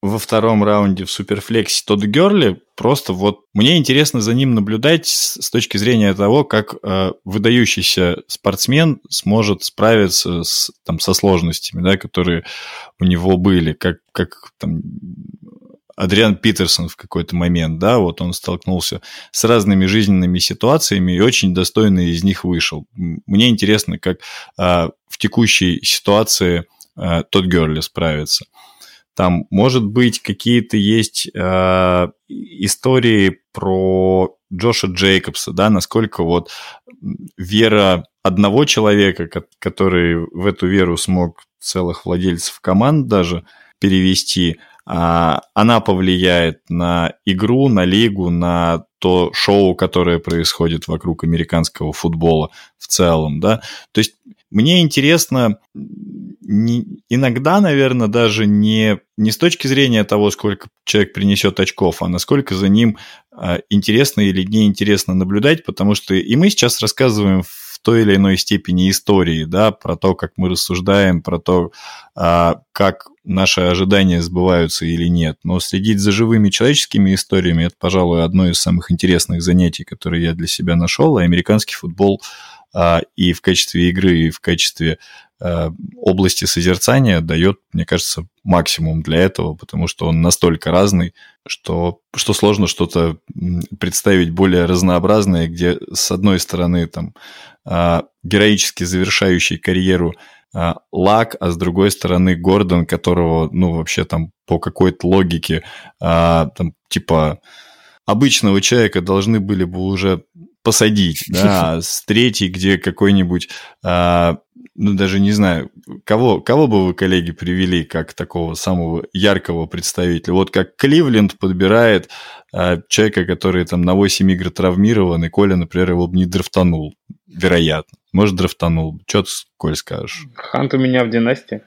Speaker 4: во втором раунде в Суперфлексе Тодд Герли, просто вот мне интересно за ним наблюдать с, точки зрения того, как э, выдающийся спортсмен сможет справиться с, там, со сложностями, да, которые у него были, как, как там, Адриан Питерсон в какой-то момент, да, вот он столкнулся с разными жизненными ситуациями и очень достойно из них вышел. Мне интересно, как э, в текущей ситуации э, тот Герли справится. Там, может быть, какие-то есть э, истории про Джоша Джейкобса, да, насколько вот вера одного человека, который в эту веру смог целых владельцев команд даже перевести, а, она повлияет на игру, на лигу, на то шоу, которое происходит вокруг американского футбола в целом, да. То есть мне интересно не, иногда, наверное, даже не, не с точки зрения того, сколько человек принесет очков, а насколько за ним э, интересно или неинтересно наблюдать, потому что и мы сейчас рассказываем в той или иной степени истории, да, про то, как мы рассуждаем, про то, э, как наши ожидания сбываются или нет. Но следить за живыми человеческими историями – это, пожалуй, одно из самых интересных занятий, которые я для себя нашел, а американский футбол а, и в качестве игры, и в качестве области созерцания дает, мне кажется, максимум для этого, потому что он настолько разный, что, что сложно что-то представить более разнообразное, где с одной стороны там а, героически завершающий карьеру а, Лак, а с другой стороны Гордон, которого, ну, вообще там по какой-то логике, а, там, типа, обычного человека должны были бы уже посадить, да, с третьей, где какой-нибудь, а, ну, даже не знаю, кого, кого бы вы, коллеги, привели как такого самого яркого представителя? Вот как Кливленд подбирает а, человека, который там на 8 игр травмирован, и Коля, например, его бы не драфтанул, вероятно. Может, драфтанул. Что ты, Коль, скажешь?
Speaker 3: Хант у меня в династии.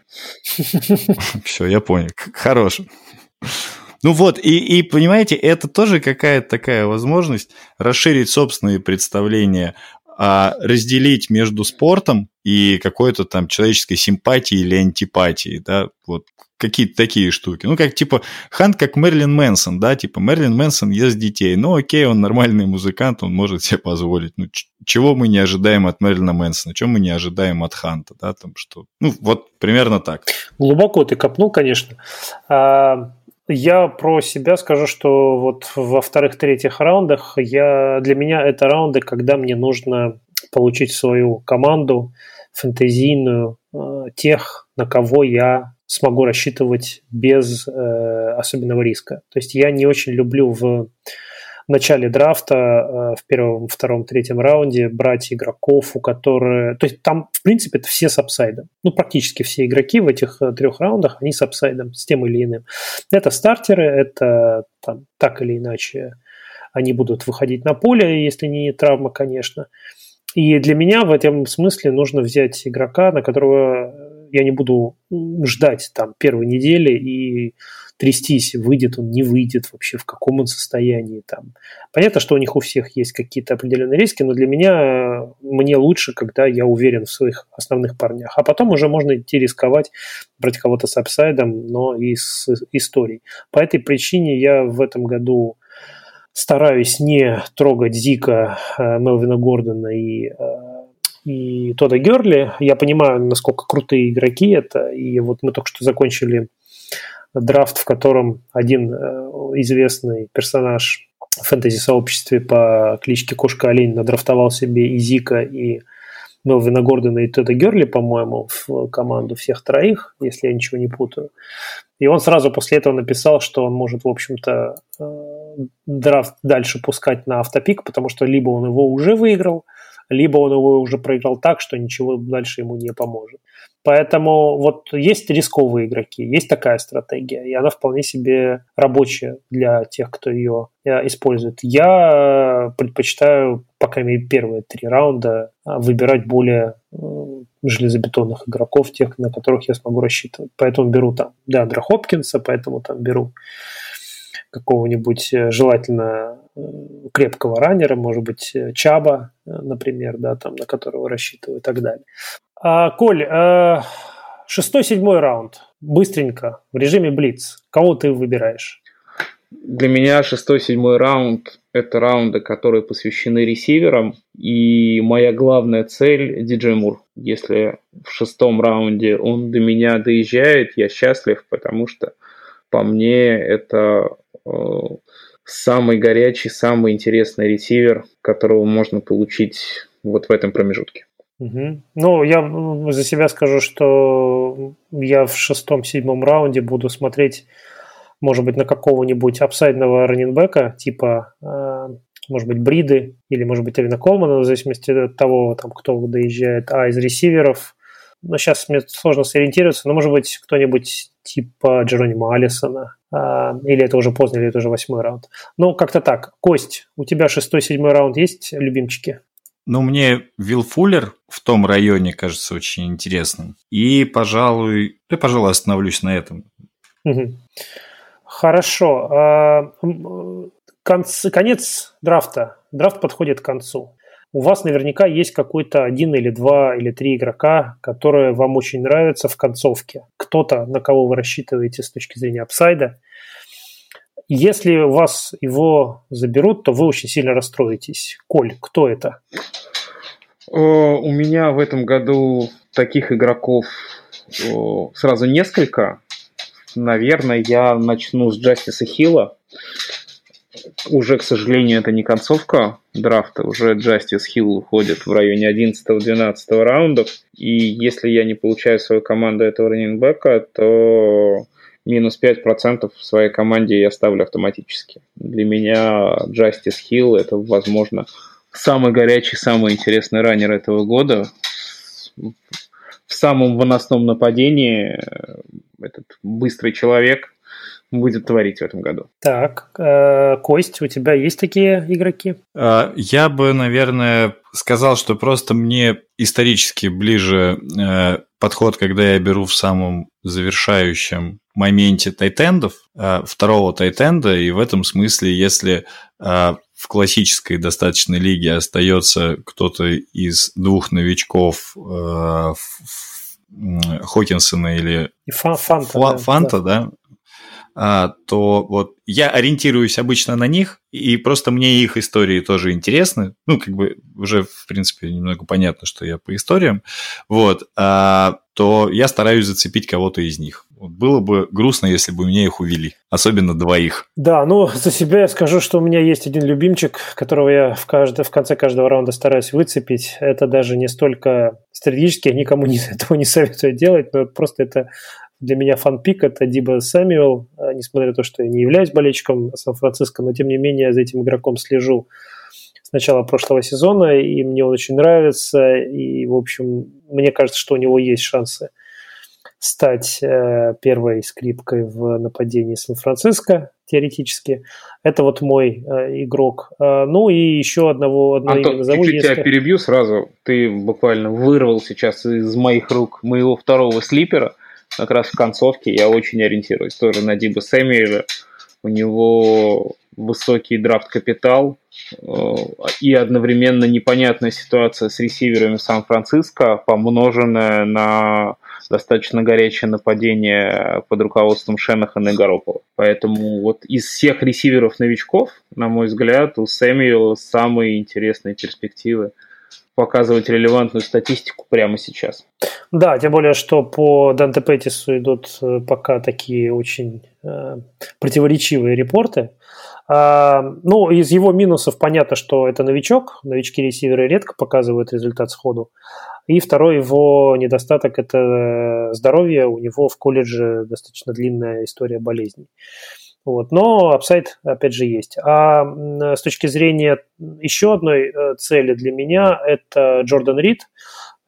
Speaker 4: Все, я понял. Хорош. Ну вот, и, и понимаете, это тоже какая-то такая возможность расширить собственные представления, а разделить между спортом и какой-то там человеческой симпатией или антипатией, да, вот какие-то такие штуки. Ну, как типа Хант, как Мерлин Мэнсон, да, типа Мерлин Мэнсон ест детей. Ну, окей, он нормальный музыкант, он может себе позволить. Ну, чего мы не ожидаем от Мерлина Мэнсона, чего мы не ожидаем от Ханта, да, там что. Ну, вот примерно так.
Speaker 2: Глубоко ты копнул, конечно. А, я про себя скажу, что вот во вторых-третьих раундах я, для меня это раунды, когда мне нужно получить свою команду фэнтезийную, э, тех, на кого я смогу рассчитывать без э, особенного риска. То есть я не очень люблю в в начале драфта, э, в первом, втором, третьем раунде брать игроков, у которых... То есть там, в принципе, это все с upside ом. Ну, практически все игроки в этих э, трех раундах, они с upside ом, с тем или иным. Это стартеры, это там, так или иначе они будут выходить на поле, если не травма, конечно. И для меня в этом смысле нужно взять игрока, на которого я не буду ждать там первой недели и трястись, выйдет он, не выйдет вообще, в каком он состоянии там. Понятно, что у них у всех есть какие-то определенные риски, но для меня, мне лучше, когда я уверен в своих основных парнях. А потом уже можно идти рисковать, брать кого-то с апсайдом, но и с историей. По этой причине я в этом году стараюсь не трогать Зика, э, Мелвина Гордона и э, и Тода Герли. Я понимаю, насколько крутые игроки это. И вот мы только что закончили драфт, в котором один э, известный персонаж в фэнтези-сообществе по кличке Кошка Олень надрафтовал себе и Зика, и Мелвина Гордона и Теда Герли, по-моему, в команду всех троих, если я ничего не путаю. И он сразу после этого написал, что он может, в общем-то, э, драфт дальше пускать на автопик, потому что либо он его уже выиграл, либо он его уже проиграл так, что ничего дальше ему не поможет. Поэтому вот есть рисковые игроки, есть такая стратегия, и она вполне себе рабочая для тех, кто ее э, использует. Я предпочитаю, пока имею первые три раунда, э, выбирать более э, железобетонных игроков, тех, на которых я смогу рассчитывать. Поэтому беру там Деандра Хопкинса, поэтому там беру какого-нибудь желательно крепкого раннера, может быть, Чаба, например, да, там, на которого рассчитываю и так далее. А, Коль, а, шестой-седьмой раунд. Быстренько, в режиме Блиц. Кого ты выбираешь?
Speaker 3: Для меня шестой-седьмой раунд – это раунды, которые посвящены ресиверам. И моя главная цель – Диджей Мур. Если в шестом раунде он до меня доезжает, я счастлив, потому что по мне это э, самый горячий, самый интересный ресивер, которого можно получить вот в этом промежутке.
Speaker 2: Угу. Ну, я за себя скажу, что я в шестом-седьмом раунде буду смотреть, может быть, на какого-нибудь апсайдного раненбека, типа, э, может быть, Бриды или, может быть, Эвина Колмана, в зависимости от того, там, кто доезжает, а из ресиверов. Но сейчас мне сложно сориентироваться, но, может быть, кто-нибудь типа Джеронима Алисона, э, или это уже поздно, или это уже восьмой раунд. Ну, как-то так. Кость, у тебя шестой-седьмой раунд есть любимчики?
Speaker 4: Ну, мне Вилл Фуллер в том районе кажется очень интересным. И, пожалуй, я, пожалуй, остановлюсь на этом.
Speaker 2: Хорошо. А, конец драфта. Драфт подходит к концу. У вас наверняка есть какой-то один или два или три игрока, которые вам очень нравятся в концовке. Кто-то, на кого вы рассчитываете с точки зрения апсайда, если вас его заберут, то вы очень сильно расстроитесь. Коль, кто это?
Speaker 3: У меня в этом году таких игроков сразу несколько. Наверное, я начну с Джастиса Хилла. Уже, к сожалению, это не концовка драфта. Уже Джастис Хилл уходит в районе 11-12 раундов. И если я не получаю свою команду этого раненбека, то минус 5% в своей команде я ставлю автоматически. Для меня Джастис Хилл это, возможно, самый горячий, самый интересный раннер этого года. В самом выносном нападении этот быстрый человек будет творить в этом году.
Speaker 2: Так, э, Кость, у тебя есть такие игроки?
Speaker 4: А, я бы, наверное, сказал, что просто мне исторически ближе э, подход, когда я беру в самом завершающем моменте тайтендов, э, второго тайтенда, и в этом смысле, если в классической достаточной лиге остается кто-то из двух новичков Хокинсона или
Speaker 2: и Фанта,
Speaker 4: Фа- да, Фанта, да, да то вот я ориентируюсь обычно на них, и просто мне их истории тоже интересны. Ну, как бы уже, в принципе, немного понятно, что я по историям. Вот. А, то я стараюсь зацепить кого-то из них. Было бы грустно, если бы меня их увели. Особенно двоих.
Speaker 2: Да, ну, за себя я скажу, что у меня есть один любимчик, которого я в, кажд... в конце каждого раунда стараюсь выцепить. Это даже не столько стратегически, я никому не, этого не советую делать, но просто это для меня фанпик – это Диба Сэмюэл, а, несмотря на то, что я не являюсь болельщиком Сан-Франциско, но тем не менее за этим игроком слежу с начала прошлого сезона, и мне он очень нравится, и, в общем, мне кажется, что у него есть шансы стать э, первой скрипкой в нападении Сан-Франциско, теоретически. Это вот мой э, игрок. Э, ну и еще одного, одно
Speaker 3: Антон, назову. Чуть-чуть если... тебя перебью сразу. Ты буквально вырвал сейчас из моих рук моего второго слипера – как раз в концовке я очень ориентируюсь тоже на Диба Сэмюэля. У него высокий драфт-капитал э, и одновременно непонятная ситуация с ресиверами Сан-Франциско, помноженная на достаточно горячее нападение под руководством Шенахана и Гаропова. Поэтому вот из всех ресиверов-новичков, на мой взгляд, у Сэмюэла самые интересные перспективы показывать релевантную статистику прямо сейчас.
Speaker 2: Да, тем более, что по Данте Петтису идут э, пока такие очень э, противоречивые репорты. А, ну, из его минусов понятно, что это новичок. Новички-ресиверы редко показывают результат сходу. И второй его недостаток – это здоровье. У него в колледже достаточно длинная история болезней. Вот. Но апсайд, опять же, есть. А с точки зрения еще одной э, цели для меня, это Джордан Рид.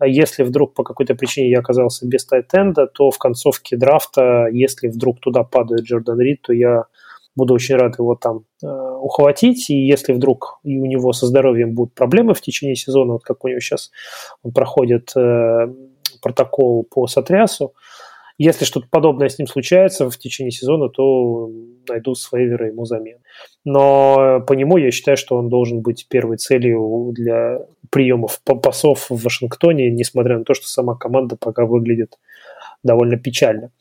Speaker 2: Если вдруг по какой-то причине я оказался без тайтенда, то в концовке драфта, если вдруг туда падает Джордан Рид, то я буду очень рад его там э, ухватить. И если вдруг и у него со здоровьем будут проблемы в течение сезона, вот как у него сейчас он проходит э, протокол по сотрясу, если что-то подобное с ним случается в течение сезона, то найду с вейвера ему замену. Но по нему я считаю, что он должен быть первой целью для приемов пасов в Вашингтоне, несмотря на то, что сама команда пока выглядит довольно печально.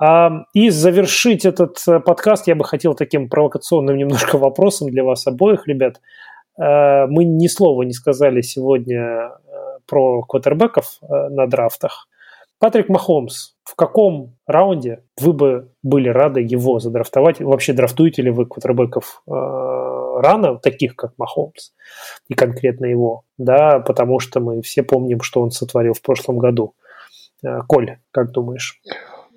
Speaker 2: А, и завершить этот э, подкаст я бы хотел таким провокационным немножко вопросом для вас обоих, ребят. Э, мы ни слова не сказали сегодня э, про квотербеков на драфтах. Патрик Махомс, в каком раунде вы бы были рады его задрафтовать? Вообще драфтуете ли вы квотербеков э, рано, таких как Махомс, и конкретно его? Да, потому что мы все помним, что он сотворил в прошлом году. Э, Коль, как думаешь?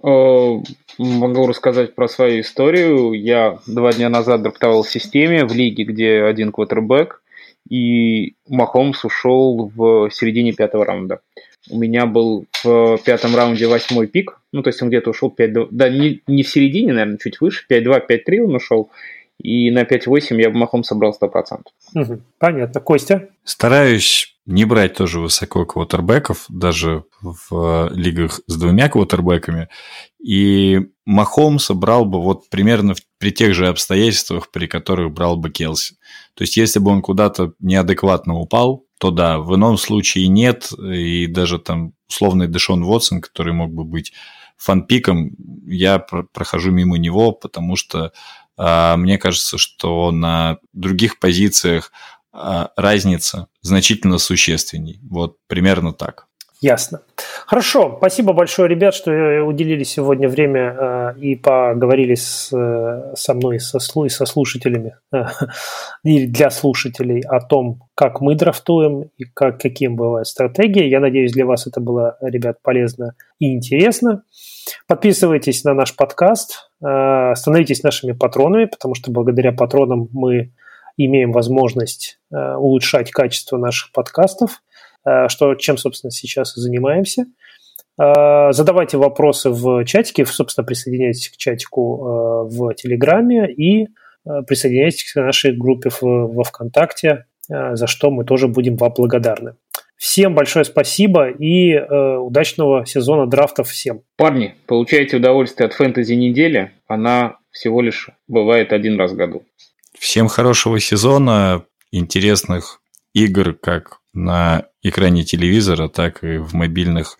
Speaker 3: Э, могу рассказать про свою историю. Я два дня назад драфтовал в системе в лиге, где один квотербек, и Махомс ушел в середине пятого раунда. У меня был в пятом раунде восьмой пик, ну, то есть он где-то ушел 5 да, не, не в середине, наверное, чуть выше, 5-2, 5-3 он ушел, и на 5-8 я бы махом собрал 100%.
Speaker 2: Угу, понятно. Костя?
Speaker 4: Стараюсь не брать тоже высоко квотербеков, даже в лигах с двумя квотербеками. И Махом собрал бы вот примерно при тех же обстоятельствах, при которых брал бы Келси. То есть, если бы он куда-то неадекватно упал, то да, в ином случае нет, и даже там условный Дэшон Вотсон, который мог бы быть фанпиком, я прохожу мимо него, потому что э, мне кажется, что на других позициях э, разница значительно существенней. Вот примерно так.
Speaker 2: Ясно. Хорошо, спасибо большое, ребят, что уделили сегодня время э, и поговорили с, э, со мной и со слушателями, э, и для слушателей о том, как мы драфтуем и как, каким бывают стратегии. Я надеюсь, для вас это было, ребят, полезно и интересно. Подписывайтесь на наш подкаст, э, становитесь нашими патронами, потому что благодаря патронам мы имеем возможность э, улучшать качество наших подкастов – Э, что, чем, собственно, сейчас и занимаемся. Э, задавайте вопросы в чатике, собственно, присоединяйтесь к чатику э, в Телеграме и присоединяйтесь к нашей группе во ВКонтакте, за что мы тоже будем вам благодарны. Всем большое спасибо и удачного сезона драфтов всем.
Speaker 3: Парни, получайте удовольствие от фэнтези недели. Она всего лишь бывает один раз в году.
Speaker 4: Всем хорошего сезона, интересных игр как на экране телевизора, так и в мобильных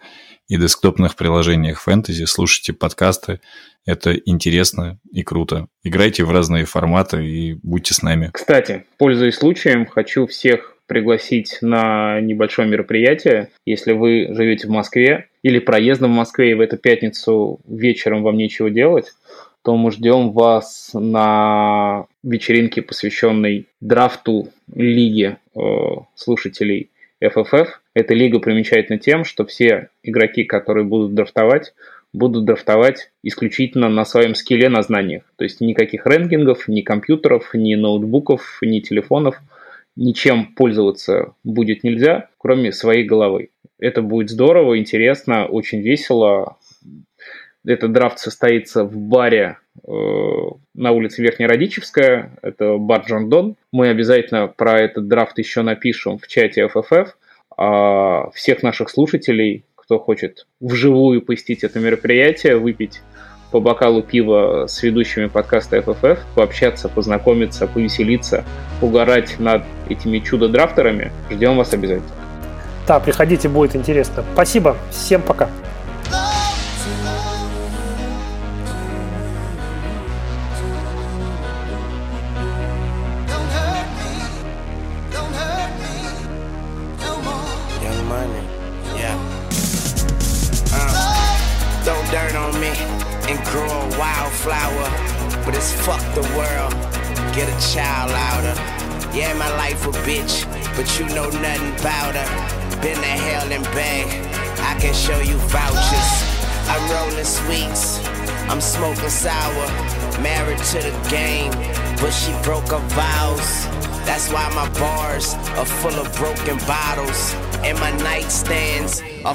Speaker 4: и десктопных приложениях фэнтези. Слушайте подкасты. Это интересно и круто. Играйте в разные форматы и будьте с нами.
Speaker 3: Кстати, пользуясь случаем, хочу всех пригласить на небольшое мероприятие. Если вы живете в Москве или проездом в Москве и в эту пятницу вечером вам нечего делать, то мы ждем вас на вечеринке, посвященной драфту лиги слушателей FFF. Эта лига примечательна тем, что все игроки, которые будут драфтовать, будут драфтовать исключительно на своем скилле, на знаниях. То есть никаких рэнкингов, ни компьютеров, ни ноутбуков, ни телефонов. Ничем пользоваться будет нельзя, кроме своей головы. Это будет здорово, интересно, очень весело. Этот драфт состоится в баре э, на улице Верхнеродичевская, это бар Джон Дон. Мы обязательно про этот драфт еще напишем в чате FFF. А всех наших слушателей, кто хочет вживую посетить это мероприятие, выпить по бокалу пива с ведущими подкаста FFF, пообщаться, познакомиться, повеселиться, угорать над этими чудо-драфтерами. Ждем вас обязательно.
Speaker 2: Да, приходите, будет интересно. Спасибо, всем пока.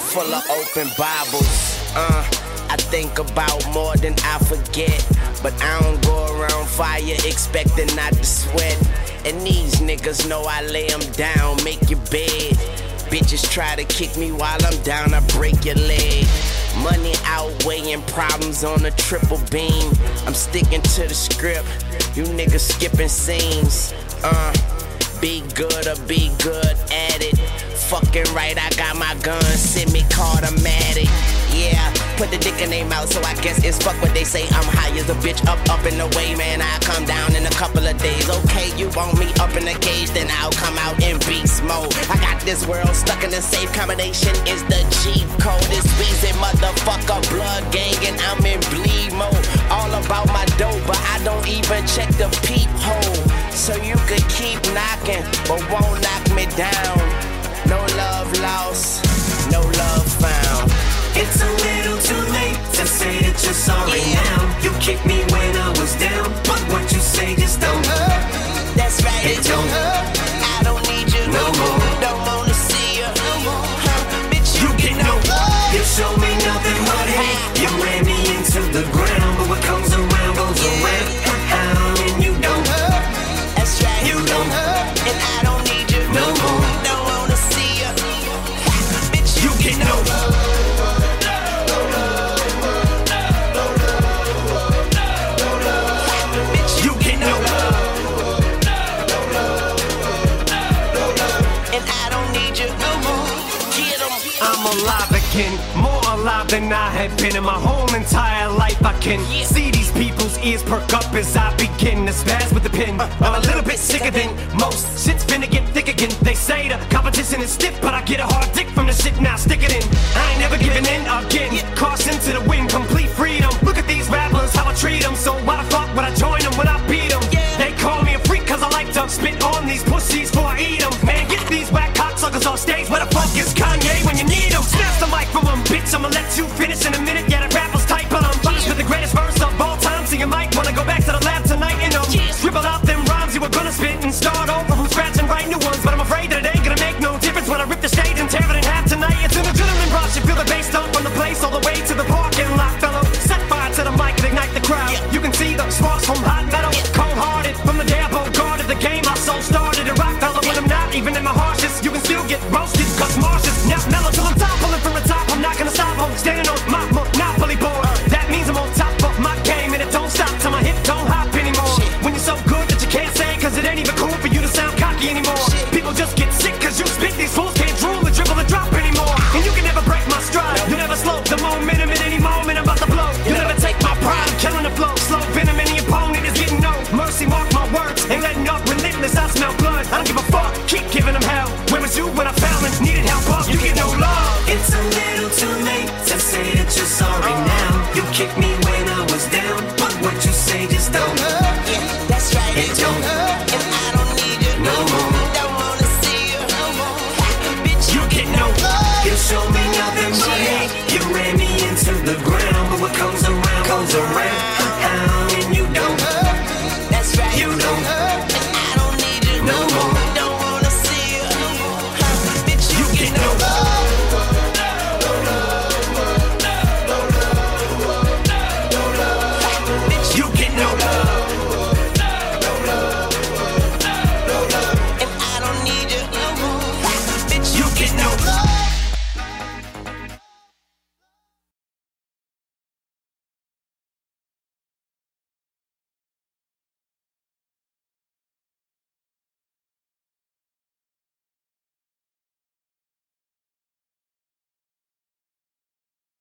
Speaker 1: Full of open Bibles. Uh, I think about more than I forget. But I don't go around fire expecting not to sweat. And these niggas know I lay them down, make your bed. Bitches try to kick me while I'm down, I break your leg. Money outweighing problems on a triple beam. I'm sticking to the script. You niggas skipping scenes. Uh, be good or be good at it. Fucking right, I got my gun, semi automatic. Yeah, put the dick in their mouth, so I guess it's fuck what they say. I'm high as a bitch, up, up in the way, man. I come down in a couple of days. Okay, you want me up in the cage, then I'll come out in beast mode. I got this world stuck in a safe combination, is the cheap code. This Weezy motherfucker, blood gang, and I'm in bleed mode. All about my dope, but I don't even check the peephole. So you could keep knocking, but won't knock me down. No love lost, no love found.
Speaker 5: It's a little too late to say that you're sorry yeah. now. You kicked me when I was down, but what you say just don't hurt.
Speaker 1: That's right,
Speaker 5: it, don't hurt.
Speaker 1: I don't need you
Speaker 5: no more.
Speaker 1: Don't wanna see you
Speaker 5: no more.
Speaker 1: Huh, bitch, you,
Speaker 5: you get no. You show me nothing but hate. You ran me into the ground, but what comes around goes yeah. around. More
Speaker 6: alive than I have been in my whole entire life. I can see these people's ears perk up as I begin to spaz with the pen. Uh, I'm a little bit sicker than most. Shit's finna get thicker again. They say the competition is stiff, but I get a hard dick from the shit now. Stick it in. I ain't never giving in again. Caution to the wind, complete freedom. Look at these rappers, how I treat them. So why the fuck would I join them when I beat them? Yeah. They call me a freak cause I like to spit on these pussies before I eat them. Man, get these whack cocksuckers on stage. Where the fuck is mic from them, bitch. I'ma let you finish in a minute. Yeah, the rappers tight, but I'm finished with the greatest verse of all time. So you might wanna go back to the lab tonight and um, scribble out them rhymes you were gonna spit and start over from scratch and write new ones. But I'm afraid that it ain't gonna make no difference when I rip the stage and tear it in half tonight. It's an adrenaline rush. You feel the bass dump from the place all the way to the parking